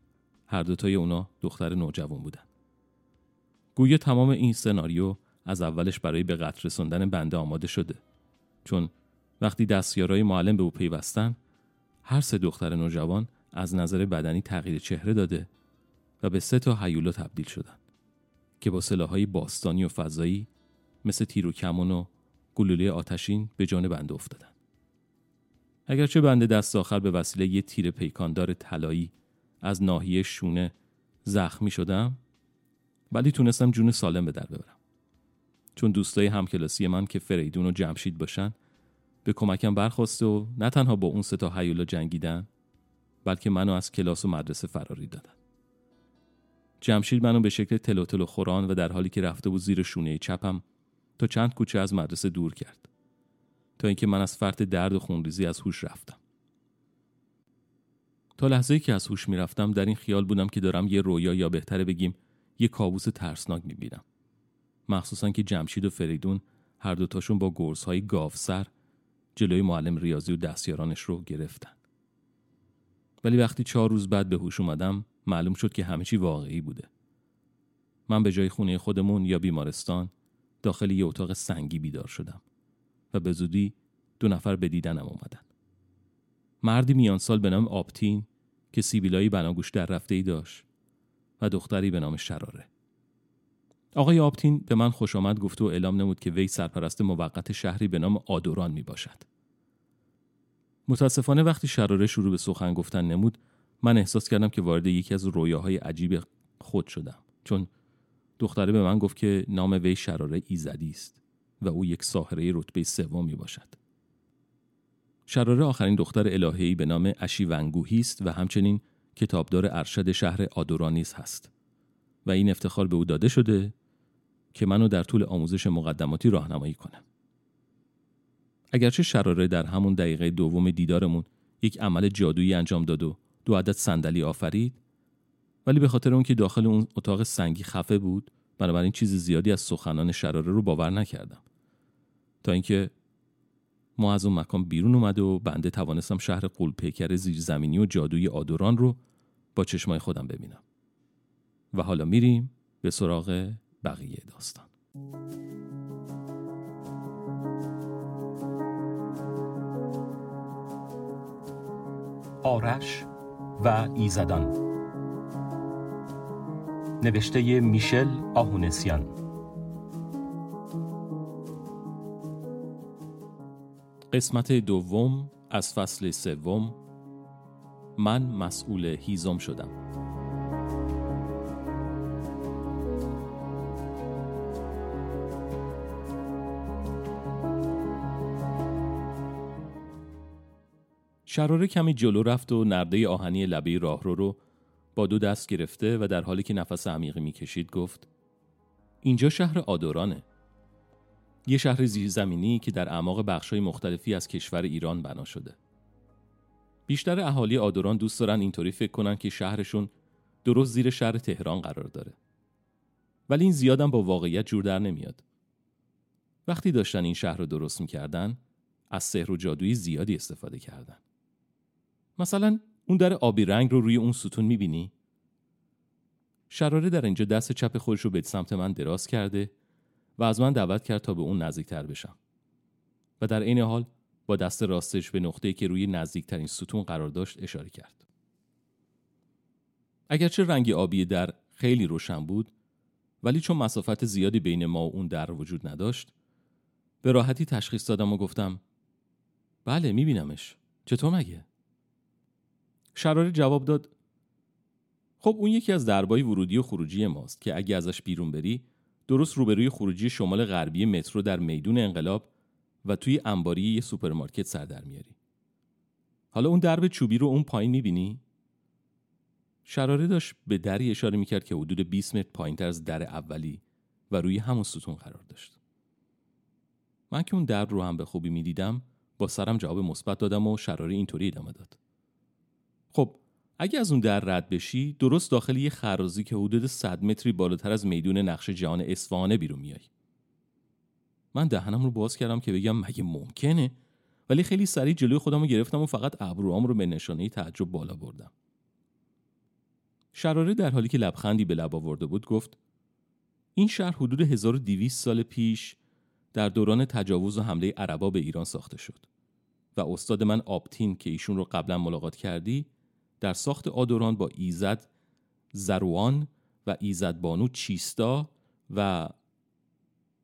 هر دوتای اونا دختر نوجوان بودن. گویا تمام این سناریو از اولش برای به قتل رسوندن بنده آماده شده چون وقتی دستیارای معلم به او پیوستن هر سه دختر نوجوان از نظر بدنی تغییر چهره داده و به سه تا هیولا تبدیل شدن که با سلاحهای باستانی و فضایی مثل تیر و کمون و گلوله آتشین به جان بنده افتادن. اگرچه بنده دست آخر به وسیله یه تیر پیکاندار طلایی از ناحیه شونه زخمی شدم ولی تونستم جون سالم به در ببرم. چون دوستای همکلاسی من که فریدون و جمشید باشن به کمکم برخواسته و نه تنها با اون سه تا هیولا جنگیدن بلکه منو از کلاس و مدرسه فراری دادن. جمشید منو به شکل تلو تلو خوران و در حالی که رفته بود زیر شونه چپم تا چند کوچه از مدرسه دور کرد. تا اینکه من از فرط درد و خونریزی از هوش رفتم. تا لحظه که از هوش می‌رفتم در این خیال بودم که دارم یه رویا یا بهتره بگیم یه کابوس ترسناک می‌بینم. مخصوصا که جمشید و فریدون هر دوتاشون با گرزهای گاف سر جلوی معلم ریاضی و دستیارانش رو گرفتن. ولی وقتی چهار روز بعد به هوش اومدم معلوم شد که همه چی واقعی بوده. من به جای خونه خودمون یا بیمارستان داخل یه اتاق سنگی بیدار شدم و به زودی دو نفر به دیدنم اومدن. مردی میان سال به نام آپتین که سیبیلایی بناگوش در رفته ای داشت و دختری به نام شراره. آقای آپتین به من خوش آمد گفت و اعلام نمود که وی سرپرست موقت شهری به نام آدوران می باشد. متاسفانه وقتی شراره شروع به سخن گفتن نمود من احساس کردم که وارد یکی از رویاهای عجیب خود شدم چون دختره به من گفت که نام وی شراره ایزدی است و او یک ساحره رتبه سوم می باشد. شراره آخرین دختر الهه‌ای به نام اشی ونگوهی است و همچنین کتابدار ارشد شهر آدورانیز هست و این افتخار به او داده شده که منو در طول آموزش مقدماتی راهنمایی کنم. اگرچه شراره در همون دقیقه دوم دیدارمون یک عمل جادویی انجام داد و دو عدد صندلی آفرید ولی به خاطر اون که داخل اون اتاق سنگی خفه بود بنابراین چیز زیادی از سخنان شراره رو باور نکردم. تا اینکه ما از اون مکان بیرون اومد و بنده توانستم شهر قولپیکر زیرزمینی و جادوی آدوران رو با چشمای خودم ببینم. و حالا میریم به سراغ بقیه داستان. آرش و ایزدان. نوشته میشل آهونسیان. قسمت دوم از فصل سوم. من مسئول هیزم شدم. شراره کمی جلو رفت و نرده آهنی لبه راهرو رو با دو دست گرفته و در حالی که نفس عمیقی می‌کشید گفت اینجا شهر آدورانه. یه شهر زیرزمینی که در اعماق بخشای مختلفی از کشور ایران بنا شده. بیشتر اهالی آدوران دوست دارن اینطوری فکر کنن که شهرشون درست زیر شهر تهران قرار داره. ولی این زیادم با واقعیت جور در نمیاد. وقتی داشتن این شهر رو درست می‌کردن از سحر و جادویی زیادی استفاده کردن. مثلا اون در آبی رنگ رو روی اون ستون می‌بینی؟ شراره در اینجا دست چپ خودش رو به سمت من دراز کرده و از من دعوت کرد تا به اون نزدیکتر بشم و در عین حال با دست راستش به نقطه‌ای که روی نزدیکترین ستون قرار داشت اشاره کرد. اگرچه رنگ آبی در خیلی روشن بود ولی چون مسافت زیادی بین ما و اون در وجود نداشت به راحتی تشخیص دادم و گفتم بله میبینمش چطور مگه؟ شراره جواب داد خب اون یکی از دربای ورودی و خروجی ماست که اگه ازش بیرون بری درست روبروی خروجی شمال غربی مترو در میدون انقلاب و توی انباری یه سوپرمارکت سر در میاری. حالا اون درب چوبی رو اون پایین می‌بینی؟ شراره داشت به دری اشاره می‌کرد که حدود 20 متر پایینتر از در اولی و روی همون ستون قرار داشت. من که اون در رو هم به خوبی می‌دیدم با سرم جواب مثبت دادم و شراره اینطوری ادامه داد. اگه از اون در رد بشی درست داخل یه خرازی که حدود 100 متری بالاتر از میدون نقش جهان اصفهانه بیرون میای. من دهنم رو باز کردم که بگم مگه ممکنه ولی خیلی سریع جلوی خودم رو گرفتم و فقط ابروام رو به نشانه تعجب بالا بردم. شراره در حالی که لبخندی به لب آورده بود گفت این شهر حدود 1200 سال پیش در دوران تجاوز و حمله عربا به ایران ساخته شد و استاد من آبتین که ایشون رو قبلا ملاقات کردی در ساخت آدوران با ایزد زروان و ایزد بانو چیستا و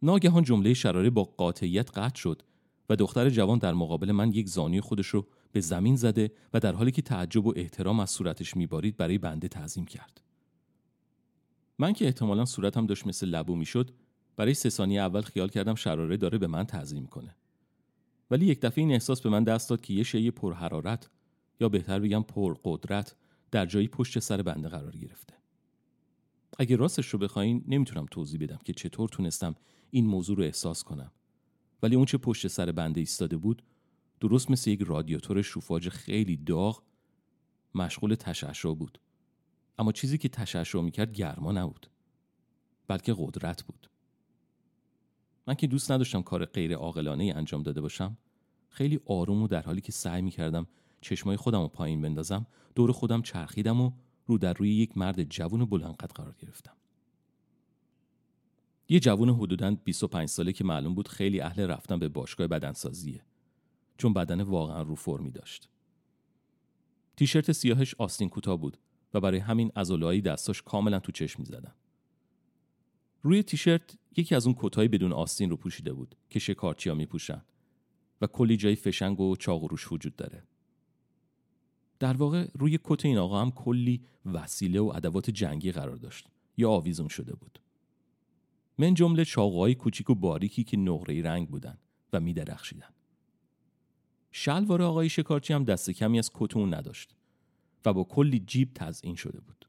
ناگهان جمله شراره با قاطعیت قطع شد و دختر جوان در مقابل من یک زانوی خودش رو به زمین زده و در حالی که تعجب و احترام از صورتش میبارید برای بنده تعظیم کرد. من که احتمالا صورتم داشت مثل لبو می‌شد برای سه ثانیه اول خیال کردم شراره داره به من تعظیم کنه. ولی یک دفعه این احساس به من دست داد که یه شی پرحرارت یا بهتر بگم پرقدرت در جایی پشت سر بنده قرار گرفته. اگه راستش رو بخواین نمی‌تونم توضیح بدم که چطور تونستم این موضوع رو احساس کنم. ولی اون چه پشت سر بنده ایستاده بود درست مثل یک رادیاتور شوفاژ خیلی داغ مشغول تشعشع بود. اما چیزی که تشعشع می‌کرد گرما نبود. بلکه قدرت بود. من که دوست نداشتم کار غیر عاقلانه انجام داده باشم خیلی آروم و در حالی که سعی می‌کردم چشمای خودم رو پایین بندازم دور خودم چرخیدم و رو در روی یک مرد جوون بلندقد قرار گرفتم. یه جوون حدوداً 25 ساله که معلوم بود خیلی اهل رفتن به باشگاه بدنسازیه چون بدن واقعا رو فرمی داشت. تیشرت سیاهش آستین کوتاه بود و برای همین ازولایی دستاش کاملا تو چشم می‌زدن. روی تیشرت یکی از اون کتای بدون آستین رو پوشیده بود که شکارچیا میپوشن و کلی جای فشنگ و چاق روش وجود داره. در واقع روی کت این آقا هم کلی وسیله و ادوات جنگی قرار داشت یا آویزون شده بود. من جمله چاقوهای کوچیک و باریکی که نقره رنگ بودن و می درخشیدن. شلوار آقای شکارچی هم دست کمی از کتون نداشت و با کلی جیب تزئین شده بود.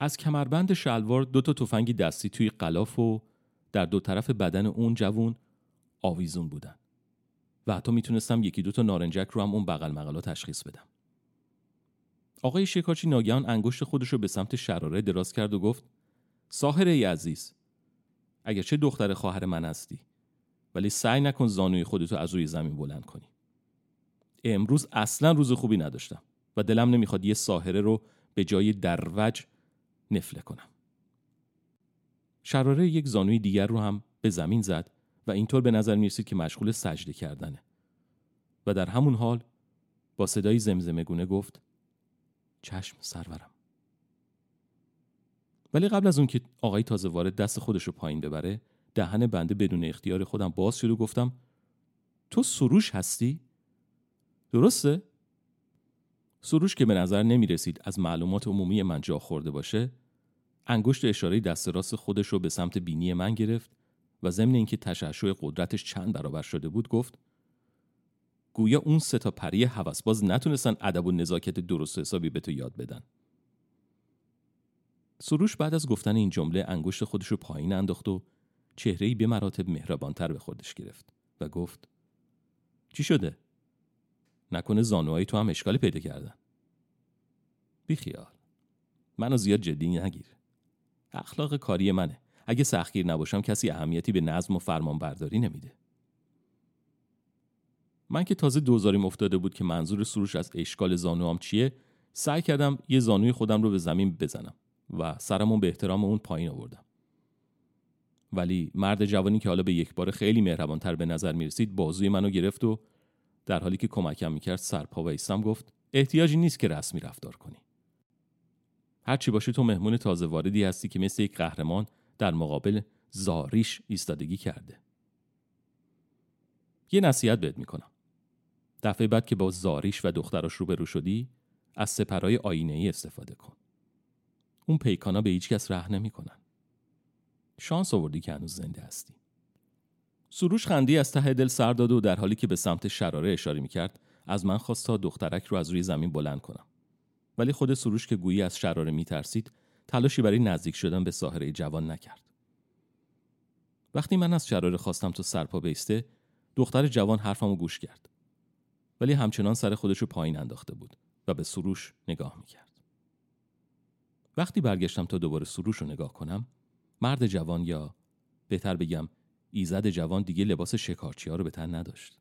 از کمربند شلوار دو تا تفنگ دستی توی قلاف و در دو طرف بدن اون جوون آویزون بودن. و حتی می‌تونستم یکی دو تا نارنجک رو هم اون بغل مغلا تشخیص بدم. آقای شکارچی ناگهان انگشت خودش رو به سمت شراره دراز کرد و گفت ساهره ای عزیز اگرچه دختر خواهر من هستی ولی سعی نکن زانوی خودتو از روی زمین بلند کنی امروز اصلا روز خوبی نداشتم و دلم نمی‌خواد یه ساهره رو به جای دروج نفله کنم شراره یک زانوی دیگر رو هم به زمین زد و اینطور به نظر می‌رسید که مشغول سجده کردنه و در همون حال با صدای زمزمه گونه گفت چشم سرورم ولی قبل از اون که آقای تازه وارد دست خودش رو پایین ببره دهن بنده بدون اختیار خودم باز شد و گفتم تو سروش هستی؟ درسته؟ سروش که به نظر نمی رسید از معلومات عمومی من جا خورده باشه انگشت اشاره دست راست خودش رو به سمت بینی من گرفت و ضمن اینکه تشعشع قدرتش چند برابر شده بود گفت گویا اون سه تا پری هوسباز نتونستن ادب و نزاکت درست حسابی به تو یاد بدن. سروش بعد از گفتن این جمله انگشت خودش رو پایین انداخت و چهره‌ای به مراتب مهربانتر به خودش گرفت و گفت چی شده؟ نکنه زانوهای تو هم اشکالی پیدا کردن. بی خیال منو زیاد جدی نگیر. اخلاق کاری منه. اگه سختگیر نباشم کسی اهمیتی به نظم و فرمان برداری نمیده. من که تازه دوزاریم افتاده بود که منظور سروش از اشکال زانوام چیه سعی کردم یه زانوی خودم رو به زمین بزنم و سرمون به احترام اون پایین آوردم. ولی مرد جوانی که حالا به یک بار خیلی مهربانتر به نظر می رسید بازوی منو گرفت و در حالی که کمکم می‌کرد سرپا و گفت احتیاجی نیست که رسمی رفتار کنی. هرچی باشه تو مهمون تازه واردی هستی که مثل یک قهرمان در مقابل زاریش ایستادگی کرده. یه نصیحت بهت می‌کنم. دفعه بعد که با زاریش و دختراش روبرو شدی از سپرهای آینه ای استفاده کن. اون پیکانا به هیچ کس ره نمی‌کنن. شانس آوردی که هنوز زنده هستی. سروش خندی از ته دل سر داد و در حالی که به سمت شراره اشاره می‌کرد از من خواست تا دخترک رو از روی زمین بلند کنم. ولی خود سروش که گویی از شراره میترسید تلاشی برای نزدیک شدن به ساحره جوان نکرد. وقتی من از شراره خواستم تا سرپا بیسته دختر جوان حرفمو گوش کرد. ولی همچنان سر خودش رو پایین انداخته بود و به سروش نگاه می‌کرد. وقتی برگشتم تا دوباره سروش رو نگاه کنم مرد جوان یا بهتر بگم ایزد جوان دیگه لباس شکارچی ها رو به تن نداشت.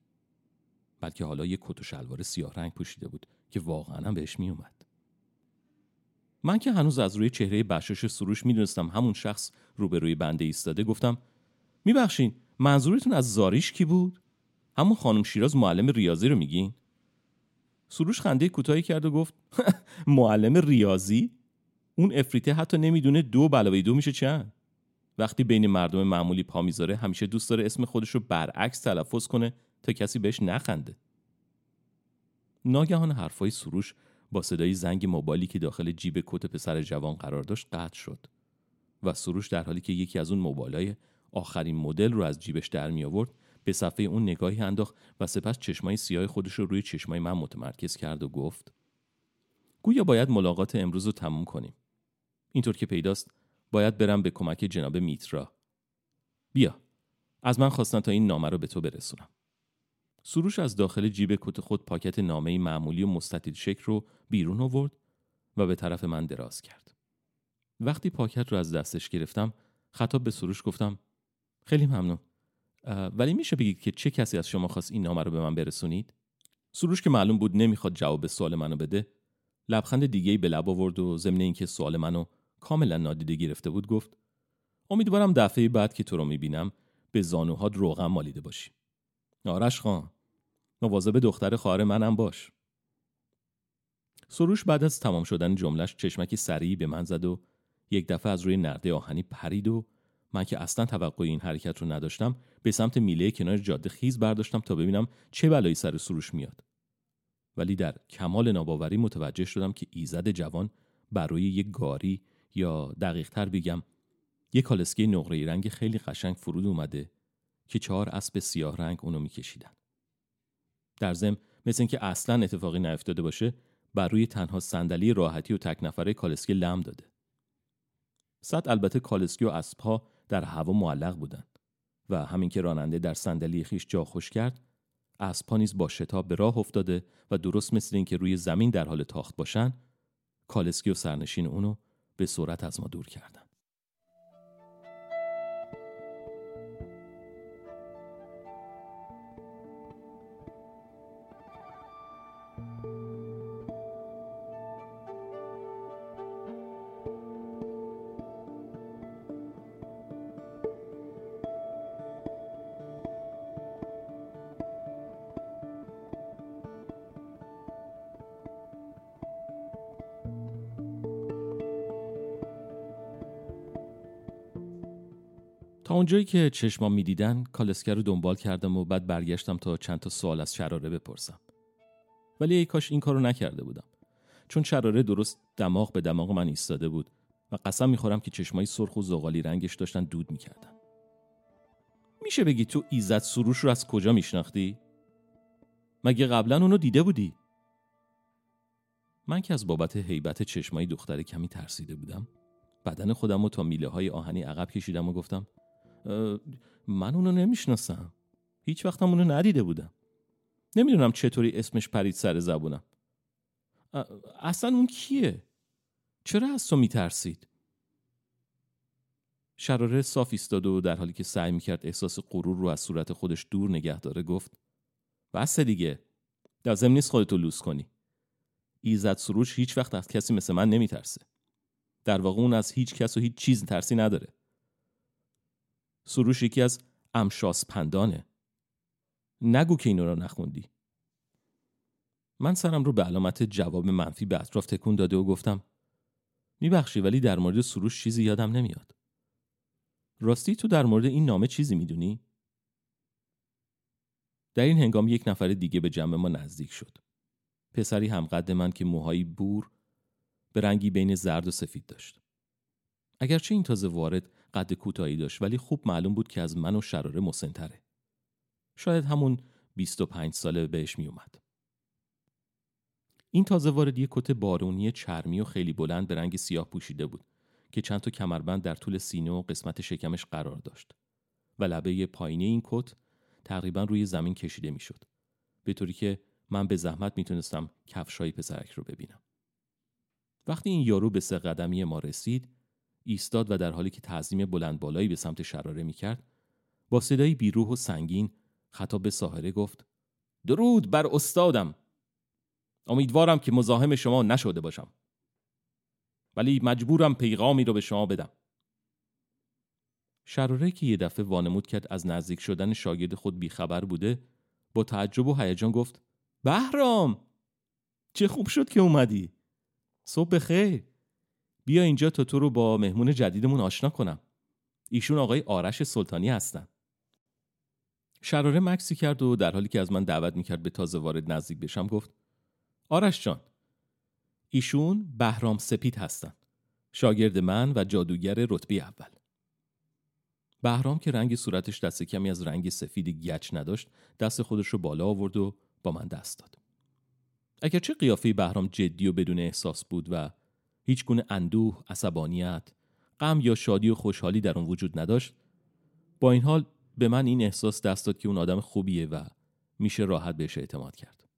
بلکه حالا یه کت و شلوار سیاه رنگ پوشیده بود که واقعا بهش می اومد. من که هنوز از روی چهره بشاش سروش می‌دونستم همون شخص روبروی بنده ایستاده گفتم میبخشین منظورتون از زاریش کی بود؟ همون خانم شیراز معلم ریاضی رو میگین؟ سروش خنده کوتاهی کرد و گفت معلم ریاضی؟ اون افریته حتی نمی‌دونه دو بلاوی دو میشه چند؟ وقتی بین مردم معمولی پا می‌ذاره همیشه دوست داره اسم خودش رو برعکس تلفظ کنه تا کسی بهش نخنده. ناگهان حرفای سروش با صدای زنگ موبایلی که داخل جیب کت پسر جوان قرار داشت قطع شد و سروش در حالی که یکی از اون موبایلای آخرین مدل رو از جیبش در می آورد به صفحه اون نگاهی انداخت و سپس چشمای سیاه خودش رو روی چشمای من متمرکز کرد و گفت گویا باید ملاقات امروز رو تموم کنیم. اینطور که پیداست باید برم به کمک جناب میترا. بیا از من خواستن تا این نامه رو به تو برسونم. سروش از داخل جیب کت خود پاکت نامه معمولی و مستطیل شکل رو بیرون آورد و به طرف من دراز کرد. وقتی پاکت رو از دستش گرفتم خطاب به سروش گفتم خیلی ممنون. ولی میشه بگید که چه کسی از شما خواست این نامه رو به من برسونید؟ سروش که معلوم بود نمی‌خواد جواب سوال منو بده لبخند دیگه به لب آورد و ضمن اینکه سوال منو کاملا نادیده گرفته بود گفت امیدوارم دفعه بعد که تو رو می‌بینم به زانوهات روغم مالیده باشی. آرش خان مواظب دختر خواهر منم باش. سروش بعد از تمام شدن جملش چشمکی سریعی به من زد و یک دفعه از روی نرده آهنی پرید و من که اصلا توقع این حرکت رو نداشتم به سمت میله کنار جاده خیز برداشتم تا ببینم چه بلایی سر سروش میاد. ولی در کمال ناباوری متوجه شدم که ایزد جوان برای یک گاری یا دقیق تر بگم یک کالسکه نقره رنگ خیلی قشنگ فرود اومده که چهار اسب سیاه رنگ اونو میکشیدن. در ضمن مثل اینکه اصلا اتفاقی نیفتاده باشه بر روی تنها صندلی راحتی و تک نفره کالسکی لم داده. صد البته کالسکی و اسبها در هوا معلق بودند و همین که راننده در صندلی خیش جا خوش کرد اسبها نیز با شتاب به راه افتاده و درست مثل اینکه روی زمین در حال تاخت باشن کالسکی و سرنشین اونو به سرعت از ما دور کردن اونجایی که چشمام می‌دیدن کالسکر رو دنبال کردم و بعد برگشتم تا چند تا سوال از شراره بپرسم ولی ای کاش این کارو نکرده بودم چون شراره درست دماغ به دماغ من ایستاده بود و قسم می‌خورم که چشمای سرخ و زغالی رنگش داشتن دود می‌کردن میشه بگی تو ایزد سروش رو از کجا میشناختی؟ مگه قبلا اونو دیده بودی؟ من که از بابت حیبت چشمای دختر کمی ترسیده بودم بدن خودم رو تا میله های آهنی عقب کشیدم و گفتم من اونو نمی‌شناسم. هیچ وقتم اونو ندیده بودم. نمی‌دونم چطوری اسمش پرید سر زبونم. اصلا اون کیه؟ چرا از تو میترسید؟ شراره صاف ایستاد و در حالی که سعی می‌کرد احساس غرور رو از صورت خودش دور نگه داره گفت بس دیگه. لازم نیست خودتو لوس کنی. ایزد سروش هیچ وقت از کسی مثل من نمیترسه. در واقع اون از هیچ کس و هیچ چیز ترسی نداره. سروش یکی از امشاس پندانه نگو که اینو رو نخوندی من سرم رو به علامت جواب منفی به اطراف تکون داده و گفتم میبخشی ولی در مورد سروش چیزی یادم نمیاد راستی تو در مورد این نامه چیزی می‌دونی؟ در این هنگام یک نفر دیگه به جمع ما نزدیک شد. پسری همقد من که موهایی بور به رنگی بین زرد و سفید داشت. اگرچه این تازه وارد قد کوتاهی داشت ولی خوب معلوم بود که از من و شراره مسنتره. شاید همون 25 ساله بهش می اومد. این تازه وارد یک کت بارونی چرمی و خیلی بلند به رنگ سیاه پوشیده بود که چند تا کمربند در طول سینه و قسمت شکمش قرار داشت و لبه پایینی این کت تقریبا روی زمین کشیده می‌شد به طوری که من به زحمت می‌تونستم کفشای پسرک رو ببینم وقتی این یارو به سه قدمی ما رسید ایستاد و در حالی که تعظیم بلند بالایی به سمت شراره می‌کرد با صدایی بیروح و سنگین خطاب به ساحره گفت درود بر استادم! امیدوارم که مزاحم شما نشده باشم. ولی مجبورم پیغامی رو به شما بدم. شراره که یه دفعه وانمود کرد از نزدیک شدن شاگرد خود بیخبر بوده با تعجب و هیجان گفت بهرام! چه خوب شد که اومدی! صبح بخیر! بیا اینجا تا تو رو با مهمون جدیدمون آشنا کنم ایشون آقای آرش سلطانی هستن شراره مکسی کرد و در حالی که از من دعوت می‌کرد به تازه وارد نزدیک بشم گفت آرش جان ایشون بهرام سپید هستند. شاگرد من و جادوگر رتبه اول. بهرام که رنگ صورتش دست کمی از رنگ سفید گچ نداشت دست خودش رو بالا آورد و با من دست داد. اگرچه قیافه بهرام جدی و بدون احساس بود و هیچ گونه اندوه، عصبانیت، غم یا شادی و خوشحالی در اون وجود نداشت. با این حال به من این احساس دست داد که اون آدم خوبیه و میشه راحت بهش اعتماد کرد.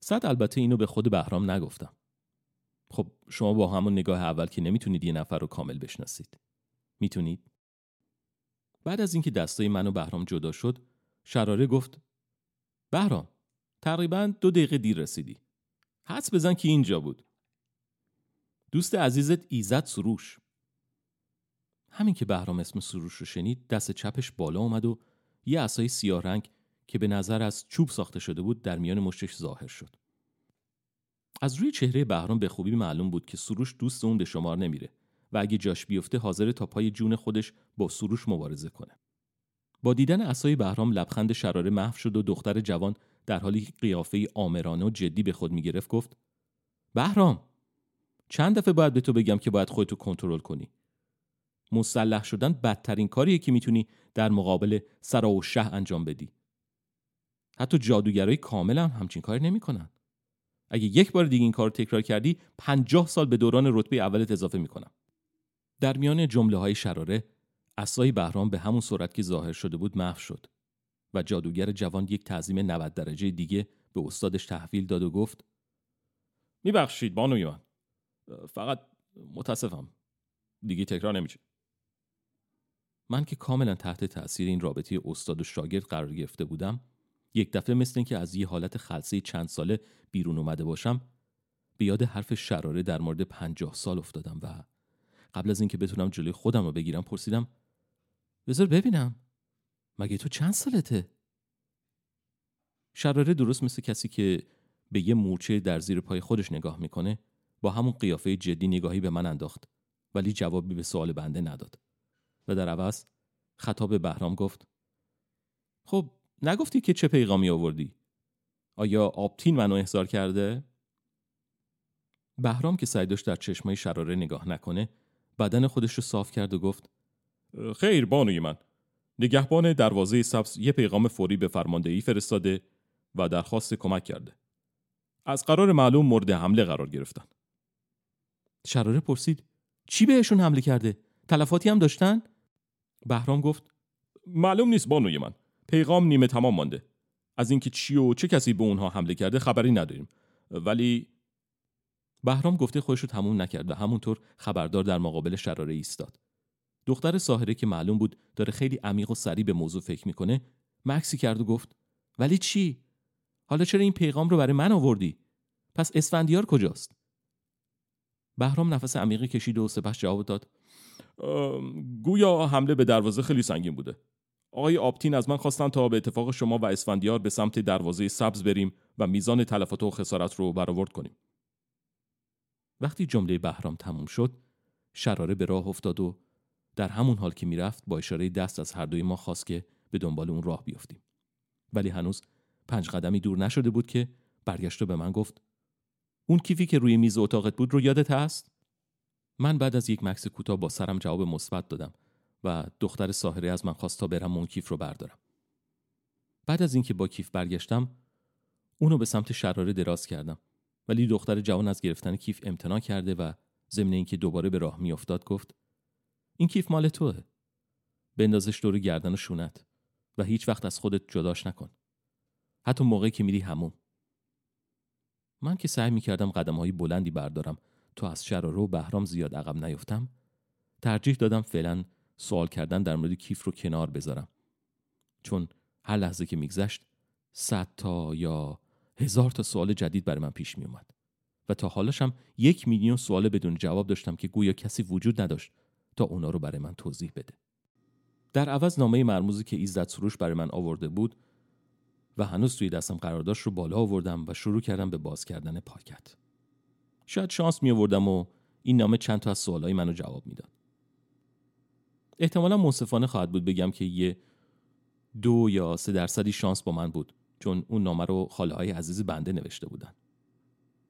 صد البته اینو به خود بهرام نگفتم. خب شما با همون نگاه اول که نمی‌تونید یه نفر رو کامل بشناسید. می‌تونید؟ بعد از اینکه دستای من و بهرام جدا شد شراره گفت بهرام تقریبا دو دقیقه دیر رسیدی. حدس بزن که اینجا بود. دوست عزیزت ایزد سروش همین که بهرام اسم سروش رو شنید دست چپش بالا اومد و یه عصای سیاه رنگ که به نظر از چوب ساخته شده بود در میان مشتش ظاهر شد. از روی چهره بهرام به خوبی معلوم بود که سروش دوست اون به شمار نمیره و اگه جاش بیفته حاضر تا پای جون خودش با سروش مبارزه کنه. با دیدن اسای بهرام لبخند شراره محو شد و دختر جوان در حالی قیافه آمرانه و جدی به خود می‌گرفت گفت بهرام چند دفعه باید به تو بگم که باید خودتو کنترل کنی. مسلح شدن بدترین کاریه که می‌تونی در مقابل سرا و شه انجام بدی. حتی جادوگرای کامل هم همچین کاری نمی‌کنن. اگه یک بار دیگه این کار تکرار کردی پنجاه سال به دوران رتبه اولت اضافه می‌کنم. در میان جمله های شراره اسای بهرام به همون سرعت که ظاهر شده بود محو شد و جادوگر جوان یک تعظیم 90 درجه دیگه به استادش تحویل داد و گفت میبخشید بانوی من فقط متاسفم. دیگه تکرار نمیشه. من که کاملا تحت تاثیر این رابطه استاد و شاگرد قرار گرفته بودم یک دفعه مثل اینکه از یه حالت خلصه چند ساله بیرون اومده باشم به یاد حرف شراره در مورد پنجاه سال افتادم و قبل از اینکه بتونم جلوی خودم رو بگیرم پرسیدم بذار ببینم مگه تو چند سالته؟ شراره درست مثل کسی که به یه مورچه در زیر پای خودش نگاه می‌کنه؟ با همون قیافه جدی نگاهی به من انداخت ولی جوابی به سوال بنده نداد و در عوض خطاب بهرام گفت خب نگفتی که چه پیغامی آوردی؟ آیا آبتین منو احضار کرده؟ بهرام که سعی داشت در چشمای شراره نگاه نکنه بدن خودش رو صاف کرد و گفت خیر بانوی من نگهبان دروازه سبز یه پیغام فوری به فرماندهی فرستاده و درخواست کمک کرده از قرار معلوم مورد حمله قرار گرفتن شراره پرسید. چی بهشون حمله کرده؟ تلفاتی هم داشتن؟ بهرام گفت. معلوم نیست بانوی من. پیغام نیمه تمام مانده. از اینکه چی و چه کسی به اونها حمله کرده خبری نداریم. ولی بهرام گفته خودش رو تموم نکرد و همونطور خبردار در مقابل شراره ایستاد. دختر ساهره که معلوم بود داره خیلی عمیق و سریع به موضوع فکر می‌کنه مکسی کرد و گفت ولی چی؟ حالا چرا این پیغام رو برای من آوردی؟ پس اسفندیار کجاست؟ بهرام نفس عمیقی کشید و سپس جواب داد. گویا حمله به دروازه خیلی سنگین بوده. آقای آپتین از من خواستن تا به اتفاق شما و اسفندیار به سمت دروازه سبز بریم و میزان تلفات و خسارت رو برآورد کنیم. وقتی جمله بهرام تموم شد شراره به راه افتاد و در همون حال که می‌رفت با اشاره دست از هر دوی ما خواست که به دنبال اون راه بیافتیم. ولی هنوز پنج قدمی دور نشده بود که برگشت و به من گفت اون کیفی که روی میز اتاقت بود رو یادت هست؟ من بعد از یک مکس کوتاه با سرم جواب مثبت دادم و دختر ساحره از من خواست تا برم اون کیف رو بردارم. بعد از اینکه با کیف برگشتم اونو به سمت شراره دراز کردم. ولی دختر جوان از گرفتن کیف امتناع کرده و ضمن اینکه دوباره به راه میافتاد گفت این کیف مال توه. بندازش دور گردن و شونت و هیچ وقت از خودت جداش نکن. حتی موقعی که میری هموم. من که سعی می‌کردم قدم های بلندی بردارم تا از شراره و بهرام زیاد عقب نیفتم ترجیح دادم فعلا سوال کردن در مورد کیف رو کنار بذارم. چون هر لحظه که میگذشت صد تا یا هزار تا سوال جدید برای من پیش می اومد و تا حالش هم یک میلیون سوال بدون جواب داشتم که گویا کسی وجود نداشت تا اونا رو برای من توضیح بده. در عوض نامه مرموزی که ایزد سروش برای من آورده بود و هنوز توی دستم قرار داشت رو بالا آوردم و شروع کردم به باز کردن پاکت شاید شانس می آوردم و این نامه چند تا از سوالای منو جواب می‌داد. احتمالا منصفانه خواهد بود بگم که یه دو یا سه درصدی شانس با من بود چون اون نامه رو خاله های عزیز بنده نوشته بودن.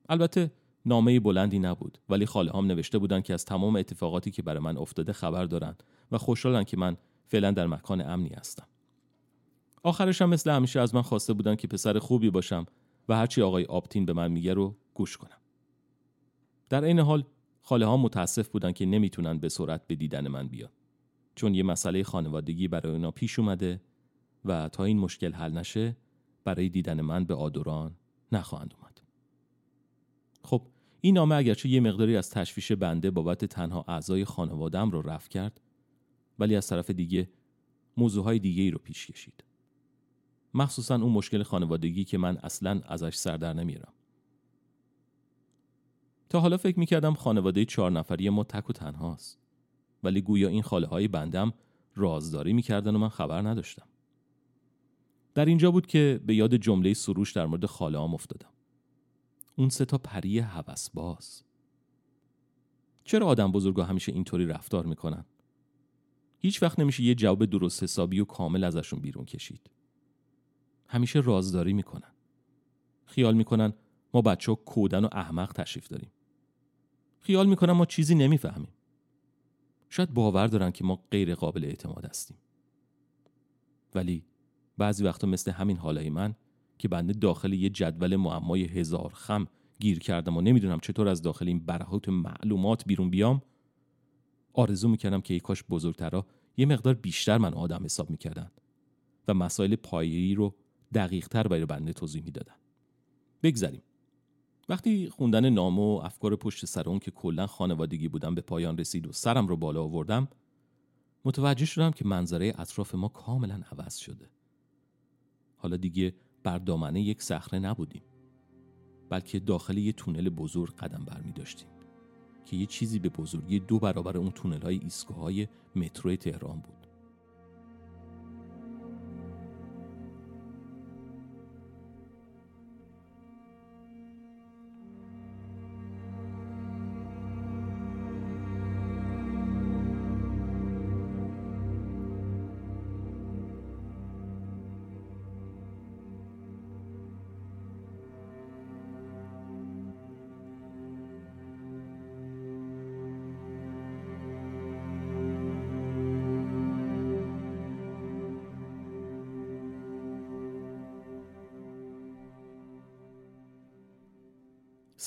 البته نامه بلندی نبود ولی خاله هم نوشته بودن که از تمام اتفاقاتی که برای من افتاده خبر دارن و خوشحالن که من فعلا در مکان امنی هستم. آخرش هم مثل همیشه از من خواسته بودن که پسر خوبی باشم و هرچی آقای آپتین به من میگه رو گوش کنم. در این حال خاله ها متاسف بودن که نمی‌تونن به سرعت به دیدن من بیان. چون یه مسئله خانوادگی برای اونا پیش اومده و تا این مشکل حل نشه برای دیدن من به آدوران نخواهند اومد. خب این نامه اگرچه یه مقداری از تشویش بنده بابت تنها اعضای خانوادم رو رفع کرد ولی از طرف دیگه موضوعهای دیگه ای رو پیش کشید. مخصوصا اون مشکل خانوادگی که من اصلا ازش سر در نمیرم تا حالا فکر می‌کردم خانواده چهار نفری ما تک و تنهاست. ولی گویا این خاله های بندم رازداری می‌کردن و من خبر نداشتم. در اینجا بود که به یاد جمله سروش در مورد خاله هم افتادم. اون سه تا پری باز چرا آدم بزرگا همیشه اینطوری رفتار می‌کنن؟ هیچ وقت نمیشه یه جواب درست حسابی و کامل ازشون بیرون کشید. همیشه رازداری می‌کنن. خیال می‌کنن ما بچه ها کودن و احمق تشریف داریم. خیال می‌کنن ما چیزی نمی‌فهمیم. شاید باور دارن که ما غیر قابل اعتماد هستیم. ولی بعضی وقتا مثل همین حالای من که بنده داخل یه جدول معمای هزار خم گیر کردم و نمی‌دونم چطور از داخل این برهات معلومات بیرون بیام آرزو می‌کردم که ای کاش بزرگترا یه مقدار بیشتر من آدم حساب می‌کردن و مسائل پایه‌ای رو دقیقتر برای بنده توضیح می‌دادن بگذریم. وقتی خوندن نامه و افکار پشت سر اون که کلا خانوادگی بودم به پایان رسید و سرم رو بالا آوردم متوجه شدم که منظره اطراف ما کاملا عوض شده. حالا دیگه بر دامنه یک صخره نبودیم بلکه داخل یه تونل بزرگ قدم برمی داشتیم که یه چیزی به بزرگی دو برابر اون تونل های ایستگاه های تهران بود.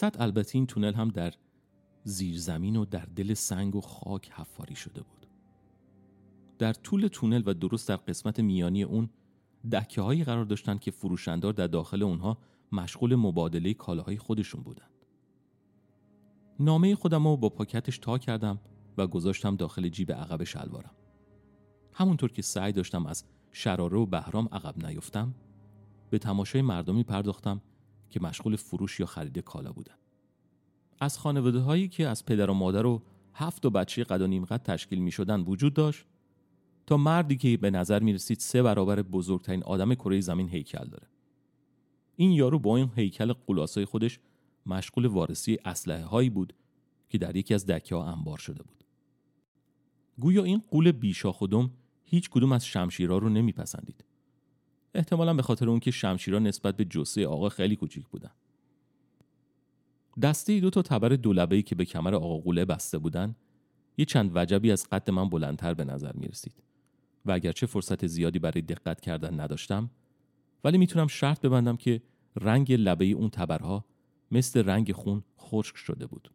صد البته این تونل هم در زیر زمین و در دل سنگ و خاک حفاری شده بود در طول تونل و درست در قسمت میانی اون دکه هایی قرار داشتند که فروشندار در داخل اونها مشغول مبادله کالاهای خودشون بودند. نامه خودم رو با پاکتش تا کردم و گذاشتم داخل جیب عقب شلوارم. همونطور که سعی داشتم از شراره و بهرام عقب نیفتم به تماشای مردمی پرداختم که مشغول فروش یا خرید کالا بودن. از خانواده هایی که از پدر و مادر و هفت و بچه قد و نیم قد تشکیل می شدن وجود داشت تا مردی که به نظر می رسید سه برابر بزرگترین آدم کره زمین هیکل داره. این یارو با این هیکل قلاسای خودش مشغول وارسی اسلحه هایی بود که در یکی از دکه ها انبار شده بود. گویا این قول بیشا خودم هیچ کدوم از شمشیرها رو نمیپسندید. احتمالا به خاطر اون که شمشیرها نسبت به جسه آقا خیلی کوچیک بودن. دسته دو تا تبر دولبه‌ای که به کمر آقا قوله بسته بودن یه چند وجبی از قد من بلندتر به نظر می رسید و اگرچه فرصت زیادی برای دقت کردن نداشتم ولی می‌تونم شرط ببندم که رنگ لبه اون تبرها مثل رنگ خون خشک شده بود.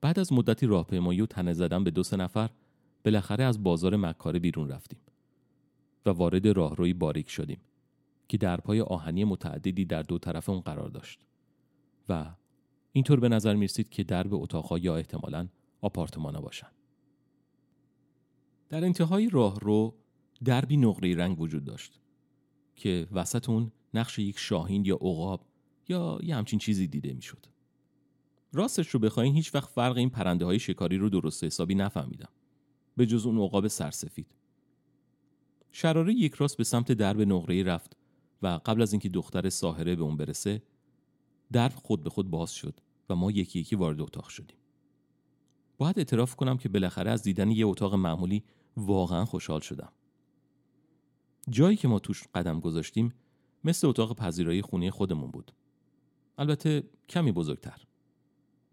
بعد از مدتی راهپیمایی و تنه زدن به دو سه نفر بالاخره از بازار مکاره بیرون رفتیم. و وارد راهروی باریک شدیم که درپای آهنی متعددی در دو طرف اون قرار داشت و اینطور به نظر می‌رسید که درب اتاقها یا احتمالاً آپارتمانا باشن در انتهای راهرو دربی نقره رنگ وجود داشت که وسط اون نقش یک شاهین یا عقاب یا یه همچین چیزی دیده می‌شد. راستش رو بخواین هیچ وقت فرق این پرنده های شکاری رو درست حسابی نفهمیدم. به جز اون عقاب سرسفید. شراره یک راست به سمت درب نقره رفت و قبل از اینکه دختر ساهره به اون برسه درب خود به خود باز شد و ما یکی یکی وارد اتاق شدیم. باید اعتراف کنم که بالاخره از دیدن یه اتاق معمولی واقعا خوشحال شدم. جایی که ما توش قدم گذاشتیم مثل اتاق پذیرایی خونه خودمون بود. البته کمی بزرگتر.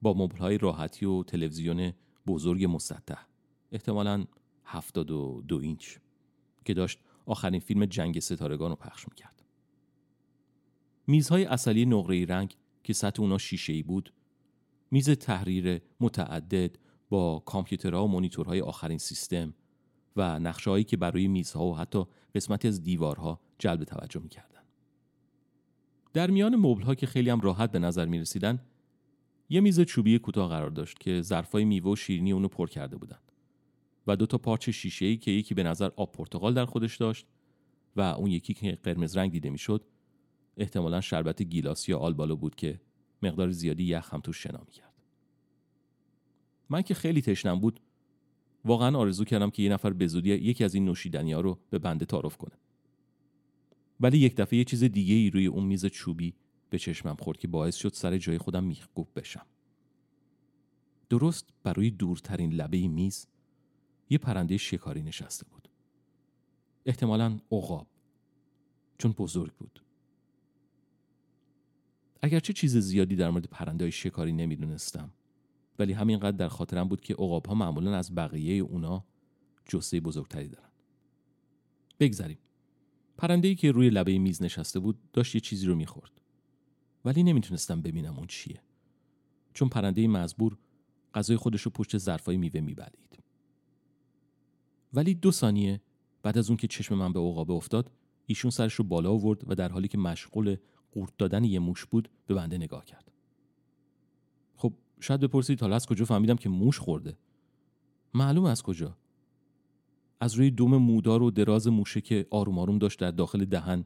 با مبلهای راحتی و تلویزیون بزرگ مسطح. احتمالاً هفتاد و دو اینچ که داشت آخرین فیلم جنگ ستارگان رو پخش می‌کرد. میزهای اصلی نقره رنگ که سطح اونا شیشه ای بود میز تحریر متعدد با کامپیوترها و مونیتورهای آخرین سیستم و نقشههایی که برای میزها و حتی قسمتی از دیوارها جلب توجه می‌کردن. در میان مبلها که خیلی هم راحت به نظر می رسیدن یه میز چوبی کوتاه قرار داشت که ظرفای میوه و شیرینی اونو پر کرده بودن و دو تا پارچه شیشه که یکی به نظر آب پرتقال در خودش داشت و اون یکی که قرمز رنگ دیده می‌شد احتمالا شربت گیلاس یا آلبالو بود که مقدار زیادی یخ هم توش شنا می‌کرد. من که خیلی تشنم بود واقعا آرزو کردم که یه نفر به زودی یکی از این نوشیدنی ها رو به بنده تعارف کنه. ولی یک دفعه یه چیز دیگه ای روی اون میز چوبی به چشمم خورد که باعث شد سر جای خودم میخکوب بشم. درست برای دورترین لبه میز یه پرنده شکاری نشسته بود. احتمالا عقاب چون بزرگ بود. اگرچه چیز زیادی در مورد پرنده های شکاری نمی‌دونستم ولی همینقدر در خاطرم بود که عقاب ها معمولا از بقیه اونا جسه بزرگتری دارن. بگذریم. پرنده ای که روی لبه میز نشسته بود داشت یه چیزی رو می‌خورد ولی نمی‌تونستم ببینم اون چیه. چون پرنده مزبور غذای خودش رو پشت ظرفای میوه میبلید. ولی دو ثانیه. بعد از اون که چشم من به عقابه افتاد ایشون سرش رو بالا آورد و در حالی که مشغول قورت دادن یه موش بود به بنده نگاه کرد. خب شاید بپرسید حالا از کجا فهمیدم که موش خورده؟ معلوم از کجا. از روی دوم مودار و دراز موشه که آروم آروم داشت در داخل دهن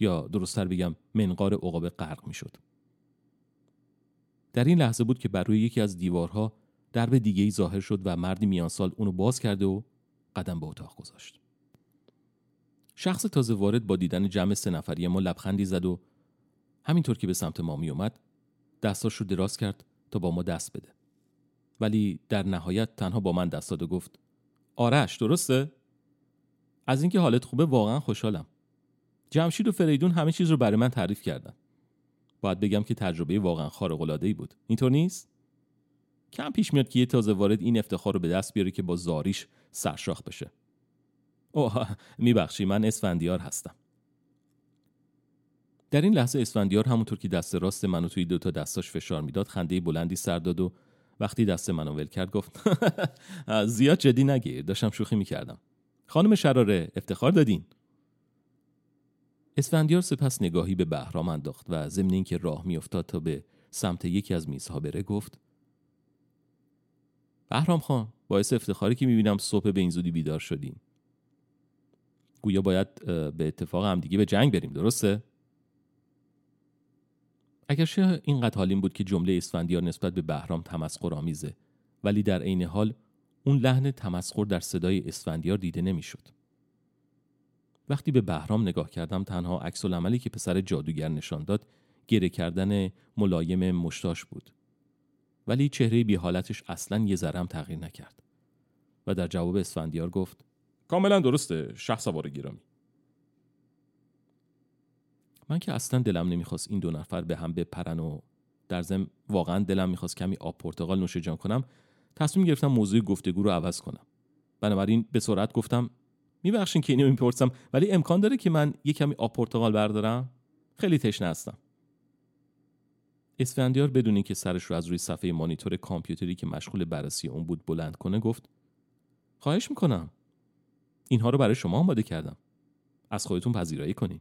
یا درستتر بگم منقار عقابه غرق می‌شد. در این لحظه بود که بر روی یکی از دیوارها درب دیگه ای ظاهر شد و مردی میان سال اونو باز کرده و قدم به اتاق گذاشت. شخص تازه وارد با دیدن جمع سه نفری ما لبخندی زد و همینطور که به سمت ما می اومد دستاش رو دراز کرد تا با ما دست بده. ولی در نهایت تنها با من دست داد و گفت آرش درسته؟ از اینکه حالت خوبه واقعا خوشحالم. جمشید و فریدون همه چیز رو برای من تعریف کردن. باید بگم که تجربه واقعا خارق ای بود. اینطور نیست؟ کم پیش میاد که یه تازه وارد این افتخار رو به دست بیاره که با زاریش سرشاخ بشه. اوه میبخشی من اسفندیار هستم. در این لحظه اسفندیار همونطور که دست راست منو توی دوتا دستاش فشار می‌داد خنده بلندی سر داد و وقتی دست منو ول کرد گفت زیاد جدی نگیر داشتم شوخی می‌کردم. خانم شراره افتخار دادین. اسفندیار سپس نگاهی به بهرام انداخت و ضمن اینکه راه میافتاد تا به سمت یکی از میزها بره گفت بهرام خان باعث افتخاری که می‌بینم صبح به این زودی بیدار شدیم گویا باید به اتفاق همدیگه به جنگ بریم درسته؟ اگرچه اینقدر حالیم بود که جمله اسفندیار نسبت به بهرام تمسخر آمیزه ولی در عین حال اون لحن تمسخر در صدای اسفندیار دیده نمی‌شد. وقتی به بهرام نگاه کردم تنها عکس عملی که پسر جادوگر نشان داد گره کردن ملایم مشتاش بود ولی چهره بی حالتش اصلا یه ذرم تغییر نکرد. و در جواب اسفندیار گفت کاملا درسته شخص سوار گرامی. من که اصلا دلم نمی‌خواست این دو نفر به هم بپرن و در ضمن واقعا دلم می‌خواست کمی آب پرتقال نوش جان کنم تصمیم گرفتم موضوع گفتگو رو عوض کنم. بنابراین به سرعت گفتم میبخشین که اینو می‌پرسم ولی امکان داره که من یه کمی آب پرتقال بردارم؟ خیلی تشنه هستم. اسفندیار بدون اینکه سرش رو از روی صفحه مانیتور کامپیوتری که مشغول بررسی اون بود بلند کنه گفت خواهش می‌کنم. اینها رو برای شما آماده کردم. از خودتون پذیرایی کنین.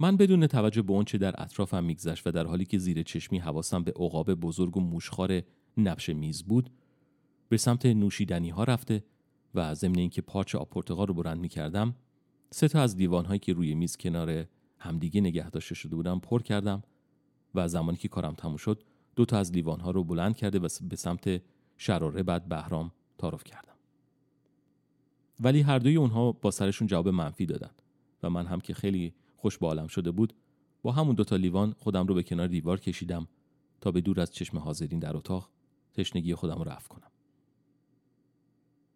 من بدون توجه به چه در اطرافم میگذشت و در حالی که زیر چشمی حواسم به عقاب بزرگ و موشخار نبش میز بود به سمت نوشیدنی ها رفته و ضمن اینکه پارچ آب پرتقال رو برند می‌کردم سه تا از دیوان هایی که روی میز کنار همدیگه نگه داشته شده بودم پر کردم و زمانی که کارم تموم شد دو تا از لیوان ها رو بلند کرده و به سمت شراره بعد بهرام تعارف کردم. ولی هر دوی اونها با سرشون جواب منفی دادن و من هم که خیلی خوش به عالم شده بود با همون دوتا لیوان خودم رو به کنار دیوار کشیدم تا به دور از چشم حاضرین در اتاق تشنگی خودم رو رفت کنم.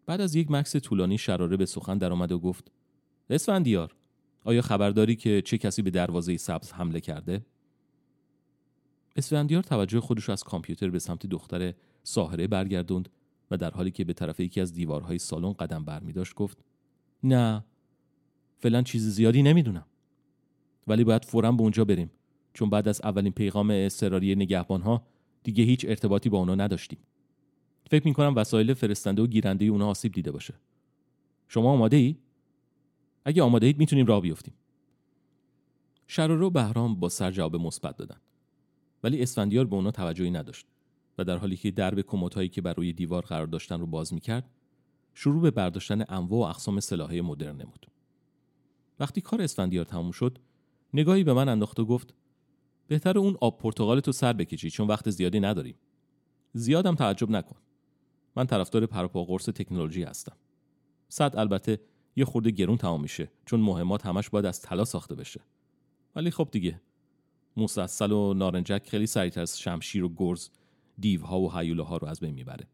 بعد از یک مکس طولانی شراره به سخن درآمد و گفت اسفندیار آیا خبرداری که چه کسی به دروازه سبز حمله کرده؟ اسفندیار توجه خودش از کامپیوتر به سمت دختر ساهره برگردوند و در حالی که به طرف یکی از دیوارهای سالن قدم برمی داشت گفت نه فعلا چیز زیادی نمی‌دونم. ولی باید فورا به اونجا بریم چون بعد از اولین پیغام اضطراری نگهبان ها دیگه هیچ ارتباطی با اونا نداشتیم. فکر می‌کنم وسایل فرستنده و گیرنده اونا آسیب دیده باشه. شما آماده ای؟ اگه آماده اید می‌تونیم راه بیفتیم. شرارو و بهرام با سر جواب مثبت دادن. ولی اسفندیار به اونا توجهی نداشت و در حالی که درب کموتایی که بر روی دیوار قرار داشتن رو باز می‌کرد شروع به برداشتن انواع و اقسام سلاحهای مدرن نمود. وقتی کار اسفندیار تموم شد نگاهی به من انداخت و گفت بهتر اون آب پرتقال تو سر بکشی چون وقت زیادی نداریم. زیادم تعجب نکن. من طرفدار پروپا قرص تکنولوژی هستم. صد البته یه خورده گرون تمام میشه چون مهمات همش باید از طلا ساخته بشه. ولی خب دیگه مسلسل و نارنجک خیلی سریعتر از شمشیر و گرز دیوها و حیوله ها رو از بین می‌بره.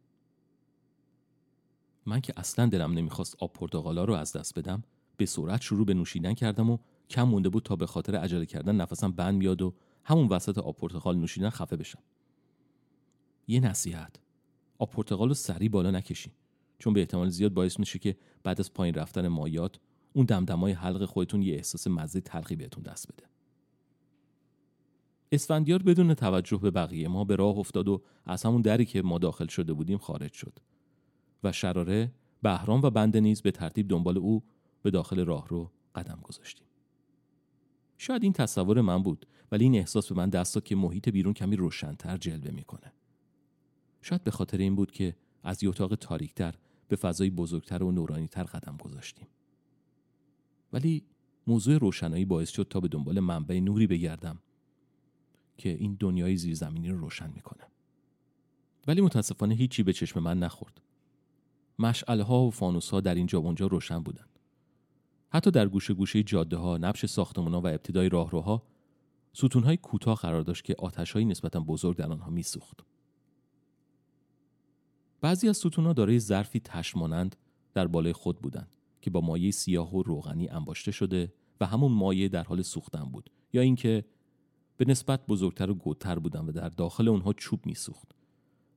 من که اصلا دلم نمی‌خواست آب پرتغالا رو از دست بدم به سرعت شروع به نوشیدن کردم و کم مونده بود تا به خاطر عجله کردن نفسم بند میاد و همون وسط آب پرتقال نوشیدن خفه بشم. یه نصیحت آب پرتقال رو سریع بالا نکشی چون به احتمال زیاد باعث میشه که بعد از پایین رفتن مایات اون دمدمای حلق خودتون یه احساس مزه تلخی بهتون دست بده. اسفندیار بدون توجه به بقیه ما به راه افتاد و از همون دری که ما داخل شده بودیم خارج شد. و شراره بهرام و بنده نیز به ترتیب دنبال او به داخل راه رو قدم گذاشتیم. شاید این تصور من بود ولی این احساس به من دست داد که محیط بیرون کمی روشنتر جلوه می‌کنه. شاید به خاطر این بود که از یه اتاق تاریکتر به فضای بزرگتر و نورانیتر قدم گذاشتیم. ولی موضوع روشنایی باعث شد تا به دنبال منبع نوری بگردم. که این دنیای زیرزمینی رو روشن می‌کنه. ولی متاسفانه هیچی به چشم من نخورد. مشعله ها و فانوس ها در اینجا و اونجا روشن بودن. حتی در گوشه گوشه جاده ها نبش ساختمان ها و ابتدای راهروها ستون های کوتاه قرار داشت که آتش های نسبتا بزرگ در آنها میسوخت. بعضی از ستون ها دارای ظرفی تشمانند در بالای خود بودند که با مایه سیاه و روغنی انباشته شده و همون مایه در حال سوختن بود. یا اینکه به نسبت بزرگتر و گودتر بودن و در داخل اونها چوب میسوخت.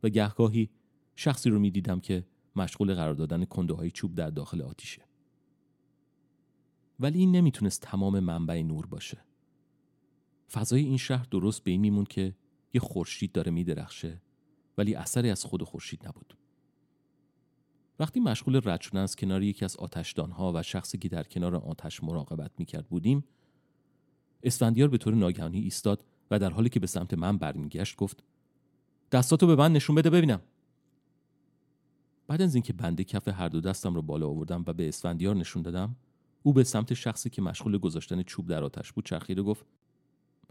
و گهگاهی شخصی رو می‌دیدم که مشغول قرار دادن کنده های چوب در داخل آتیشه. ولی این نمی‌تونست تمام منبع نور باشه. فضای این شهر درست به این میمون که یه خورشید داره میدرخشه ولی اثری از خود خورشید نبود. وقتی مشغول رد شدن از کنار یکی از آتشدانها و شخصی که در کنار آتش مراقبت می‌کرد بودیم اسفندیار به طور ناگهانی ایستاد و در حالی که به سمت من برمیگشت گفت دستاتو به من نشون بده ببینم. بعد از اینکه بنده کف هر دو دستم رو بالا آوردم و به اسفندیار نشون دادم او به سمت شخصی که مشغول گذاشتن چوب در آتش بود چرخید و گفت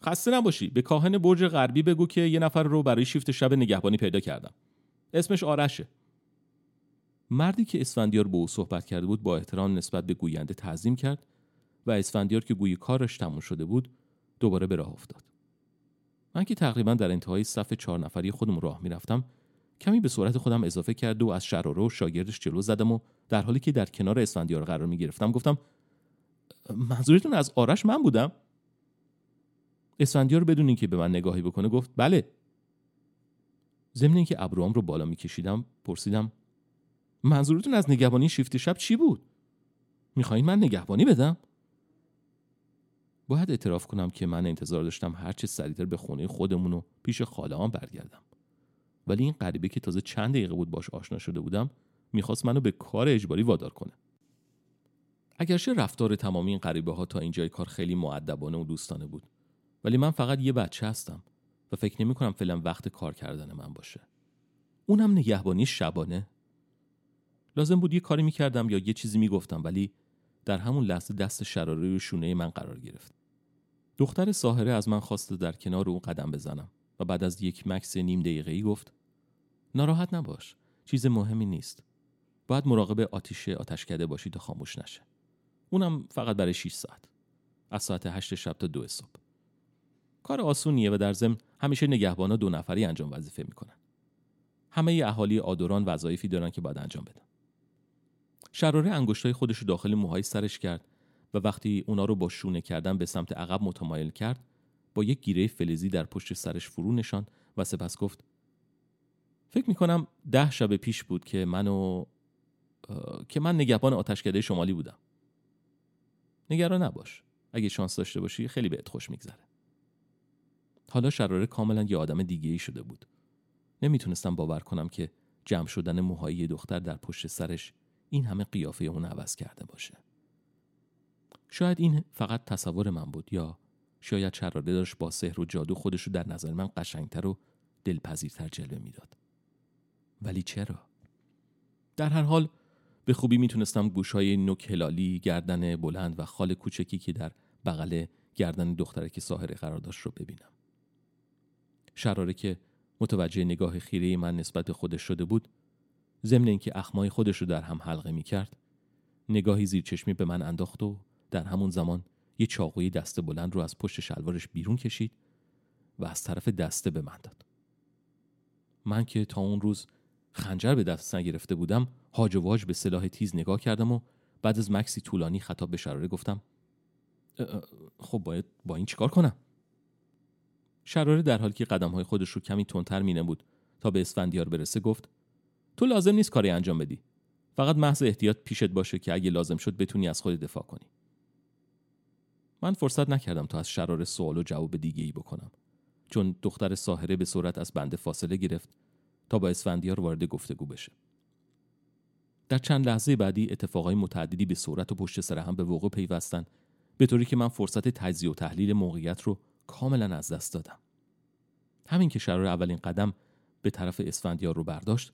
خسته نباشی به کاهن برج غربی بگو که یه نفر رو برای شیفت شب نگهبانی پیدا کردم. اسمش آرشه. مردی که اسفندیار با او صحبت کرده بود با احترام نسبت به گوینده تعظیم کرد و اسفندیار که گویی کارش تموم شده بود دوباره به راه افتاد. من که تقریبا در انتهای صف چهار نفری خودم راه می‌رفتم کمی به صورت خودم اضافه کرد و از شراره و شاگردش جلو زدم و در حالی که در کنار اسفندیار قرار می گرفتم گفتم منظورتون از آرش من بودم؟ اسفندیار بدون اینکه به من نگاهی بکنه گفت بله. ضمن اینکه ابروام رو بالا میکشیدم پرسیدم منظورتون از نگهبانی شیفت شب چی بود؟ می‌خواین من نگهبانی بدم؟ باید اعتراف کنم که من انتظار داشتم هرچه سریعتر به خونه خودمون و پیش خاله برگردم. ولی این غریبه که تازه چند دقیقه بود باش آشنا شده بودم می‌خواست منو به کار اجباری وادار کنه. اگرچه رفتار تمامی این غریبه ها تا اینجای کار خیلی معدبانه و دوستانه بود ولی من فقط یه بچه هستم و فکر نمی کنم فعلا وقت کار کردن من باشه. اونم نگهبانی شبانه. لازم بود یه کاری می‌کردم یا یه چیزی می‌گفتم ولی در همون لحظه دست شراره و شونه من قرار گرفت. دختر ساهره از من خواست در کنار او قدم بزنم و بعد از یک مکس نیم دقیقه ای گفت ناراحت نباش چیز مهمی نیست. باید مراقب آتیش آتشکده باشی تا خاموش نشه. اونم فقط برای 6 ساعت. از ساعت 8 شب تا دو صبح. کار آسونیه و در ضمن همیشه نگهبانا دو نفری انجام وظیفه می‌کنن. همه اهالی آدوران وظایفی دارن که باید انجام بدن. شراره انگشتای خودش رو داخل موهای سرش کرد و وقتی اونا رو با شونه کردن به سمت عقب متمایل کرد با یک گیره فلزی در پشت سرش فرو نشان و سپس گفت فکر می‌کنم ده شب پیش بود که منو که من نگهبان آتشکده شمالی بودم. نگران نباش. اگه شانس داشته باشی خیلی بهت خوش میگذره. حالا شراره کاملا یه آدم دیگه ای شده بود. نمی‌تونستم باور کنم که جمع شدن موهای دختر در پشت سرش این همه قیافه اون عوض کرده باشه. شاید این فقط تصور من بود یا شاید شراره داشت با سحر و جادو خودش رو در نظر من قشنگتر و دلپذیرتر جلوه می‌داد. ولی چرا؟ در هر حال به خوبی می‌تونستم گوشهای نوک هلالی گردن بلند و خال کوچکی که در بغل گردن دختره که ساحره قرار داشت رو ببینم. شراره که متوجه نگاه خیره من نسبت به خودش شده بود ضمن اینکه اخمای خودش رو در هم حلقه می کرد نگاهی زیر چشمی به من انداخت و در همون زمان یه چاقوی دست بلند رو از پشت شلوارش بیرون کشید و از طرف دسته به من داد. من که تا اون روز خنجر به دست نگرفته بودم هاج و واج به سلاح تیز نگاه کردم و بعد از مکسی طولانی خطاب به شراره گفتم خب باید با این چیکار کنم؟ شراره در حالی که قدمهای خودش رو کمی تندتر مینه بود تا به اسفندیار برسه گفت تو لازم نیست کاری انجام بدی. فقط محض احتیاط پیشت باشه که اگه لازم شد بتونی از خود دفاع کنی. من فرصت نکردم تا از شراره سوال و جواب دیگه ای بکنم چون دختر ساهره به صورت از بنده فاصله گرفت تا با اسفندیار وارد گفتگو بشه. در چند لحظه بعدی اتفاقای متعددی به صورت و پشت سر هم به وقوع پیوستن به طوری که من فرصت تجزیه و تحلیل موقعیت رو کاملا از دست دادم. همین که شرار اولین قدم به طرف اسفندیار رو برداشت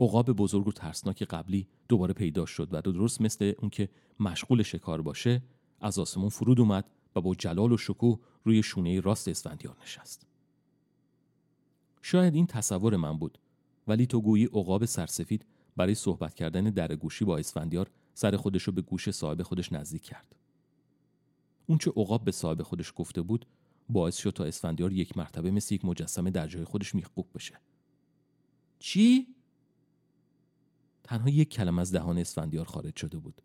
عقاب بزرگ و ترسناک قبلی دوباره پیدا شد و درست مثل اون که مشغول شکار باشه از آسمون فرود اومد و با جلال و شکوه روی شونه راست اسفندیار نشست. شاید این تصور من بود ولی تو گویی عقاب سرسفید برای صحبت کردن در گوشی با اسفندیار سر خودش رو به گوش صاحب خودش نزدیک کرد. اون چه عقاب به صاحب خودش گفته بود باعث شد تا اسفندیار یک مرتبه مثل یک مجسمه در جای خودش میخکوب بشه. چی؟ تنها یک کلمه از دهان اسفندیار خارج شده بود.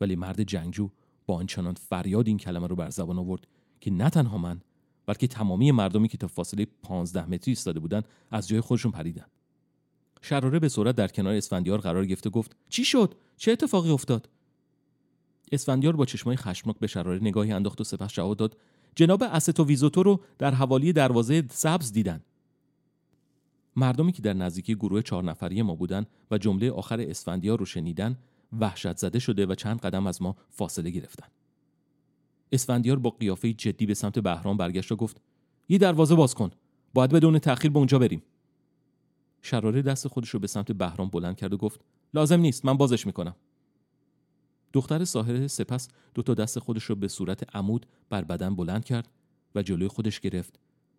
ولی مرد جنگجو با آنچنان فریاد این کلمه رو بر زبان آورد که نه تنها من بلکه تمامی مردمی که تا فاصله 15 متری ایستاده بودند از جای خودشون پریدن. شراره به صورت در کنار اسفندیار قرار گرفته گفت چی شد؟ چه اتفاقی افتاد؟ اسفندیار با چشمای خشمناک به شراره نگاهی انداخت و سپس جواب داد جناب و ویزوتو رو در حوالی دروازه سبز دیدن. مردمی که در نزدیکی گروه چهار نفری ما بودن و جمله آخر اسفندیار رو شنیدن وحشت زده شده و چند قدم از ما فاصله گرفتن. اسفندیار با قیافه جدی به سمت بهرام برگشت و گفت یه دروازه باز کن باید بدون تأخیر به اونجا بریم. شراره دست خودش رو به سمت بهرام بلند کرد و گفت لازم نیست من بازش می‌کنم. دختر ساحره سپس دو تا دست خودش رو به صورت عمود بر بدن بلند کرد و جلوی خودش گرفت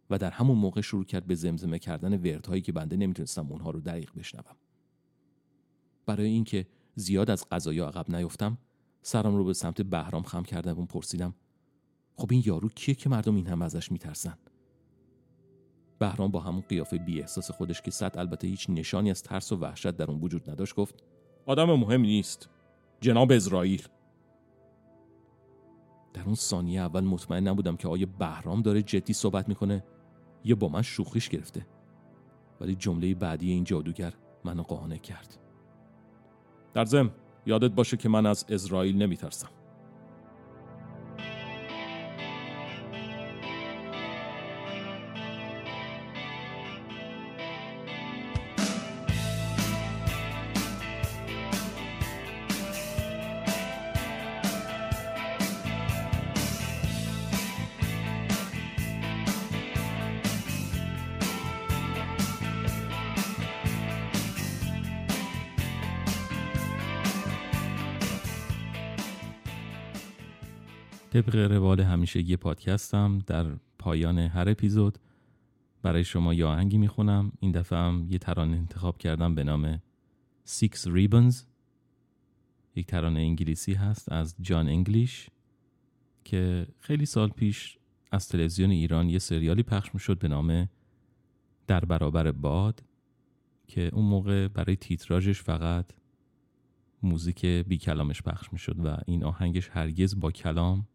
و در همون موقع شروع کرد به زمزمه کردن وردهایی که بنده نمی‌تونستم اونها رو دقیق بشنوم. برای اینکه زیاد از قضایا عقب نیفتم سرم رو به سمت بهرام خم کردم و پرسیدم خب این یارو کیه که مردم این هم ازش میترسن؟ بهرام با همون قیافه بی احساس خودش که صد البته هیچ نشانی از ترس و وحشت در اون وجود نداشت گفت آدم مهم نیست. جناب اسرائیل. در اون ثانیه اول مطمئن نبودم که آیا بهرام داره جدی صحبت می‌کنه؟ یا با من شوخیش گرفته. ولی جمله بعدی این جادوگر منو قانع کرد. در ضمن یادت باشه که من از اسرائیل نمیترسم. طبق روال همیشه یه پادکستم در پایان هر اپیزود برای شما یه آهنگی می‌خونم. این دفعه هم یه ترانه انتخاب کردم به نام Six Ribbons. یک ترانه انگلیسی هست از جان انگلیش که خیلی سال پیش از تلویزیون ایران یه سریالی پخش می‌شد به نام در برابر باد که اون موقع برای تیتراژش فقط موزیک بی کلامش پخش می‌شد و این آهنگش هرگز با کلام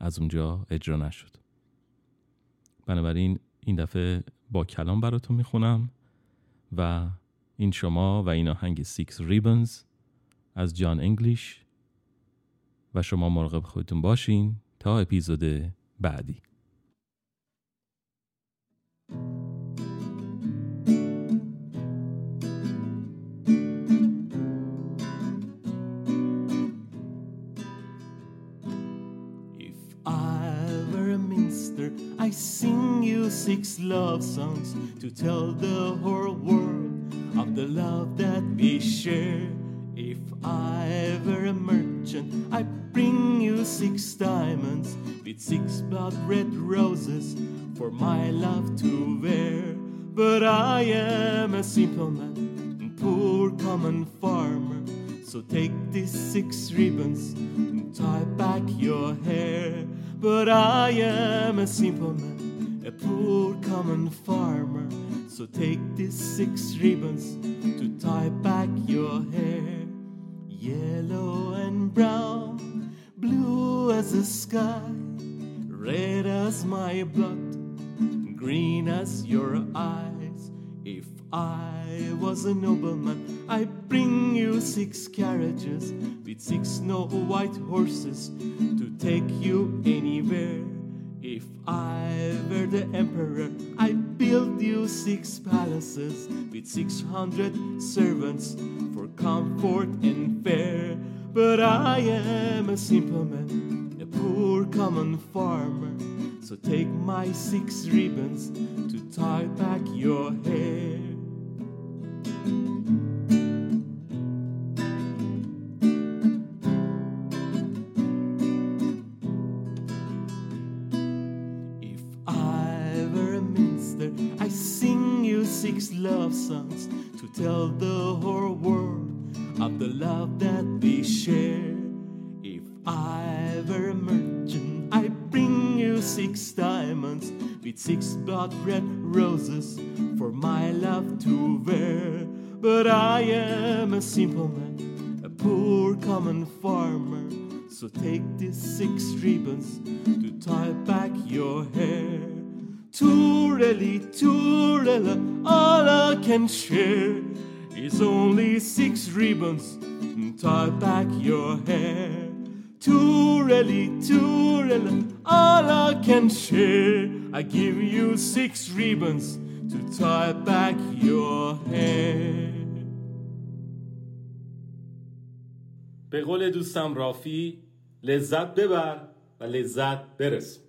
از اونجا اجرا نشد. بنابراین این دفعه با کلام براتون می‌خونم و این شما و این آهنگ Six Ribbons از Jon English و شما مراقب خودتون باشین تا اپیزود بعدی. Six love songs to tell the whole world of the love that we share. If I were a merchant, I bring you six diamonds with six blood red roses for my love to wear. But I am a simple man, poor common farmer. So take these six ribbons and tie back your hair. But I am a simple man, a poor common farmer. So take these six ribbons to tie back your hair. Yellow and brown, blue as the sky, red as my blood, green as your eyes. If I was a nobleman, I'd bring you six carriages with six snow white horses to take you anywhere. If I were the emperor, I'd build you six palaces with six hundred servants for comfort and fare. But I am a simple man, a poor common farmer. So take my six ribbons to tie back your hair. Love songs to tell the whole world of the love that we share. If I were a merchant, I'd bring you six diamonds with six blood red roses for my love to wear. But I am a simple man, a poor common farmer. So take these six ribbons to tie back your hair. Toorely, toorella, all I can share is only six ribbons. Tie back your hair. Toorely, toorella, all I can share. I give you six ribbons to tie back your hair. به قول دوستم رافی لذت ببر و لذت برس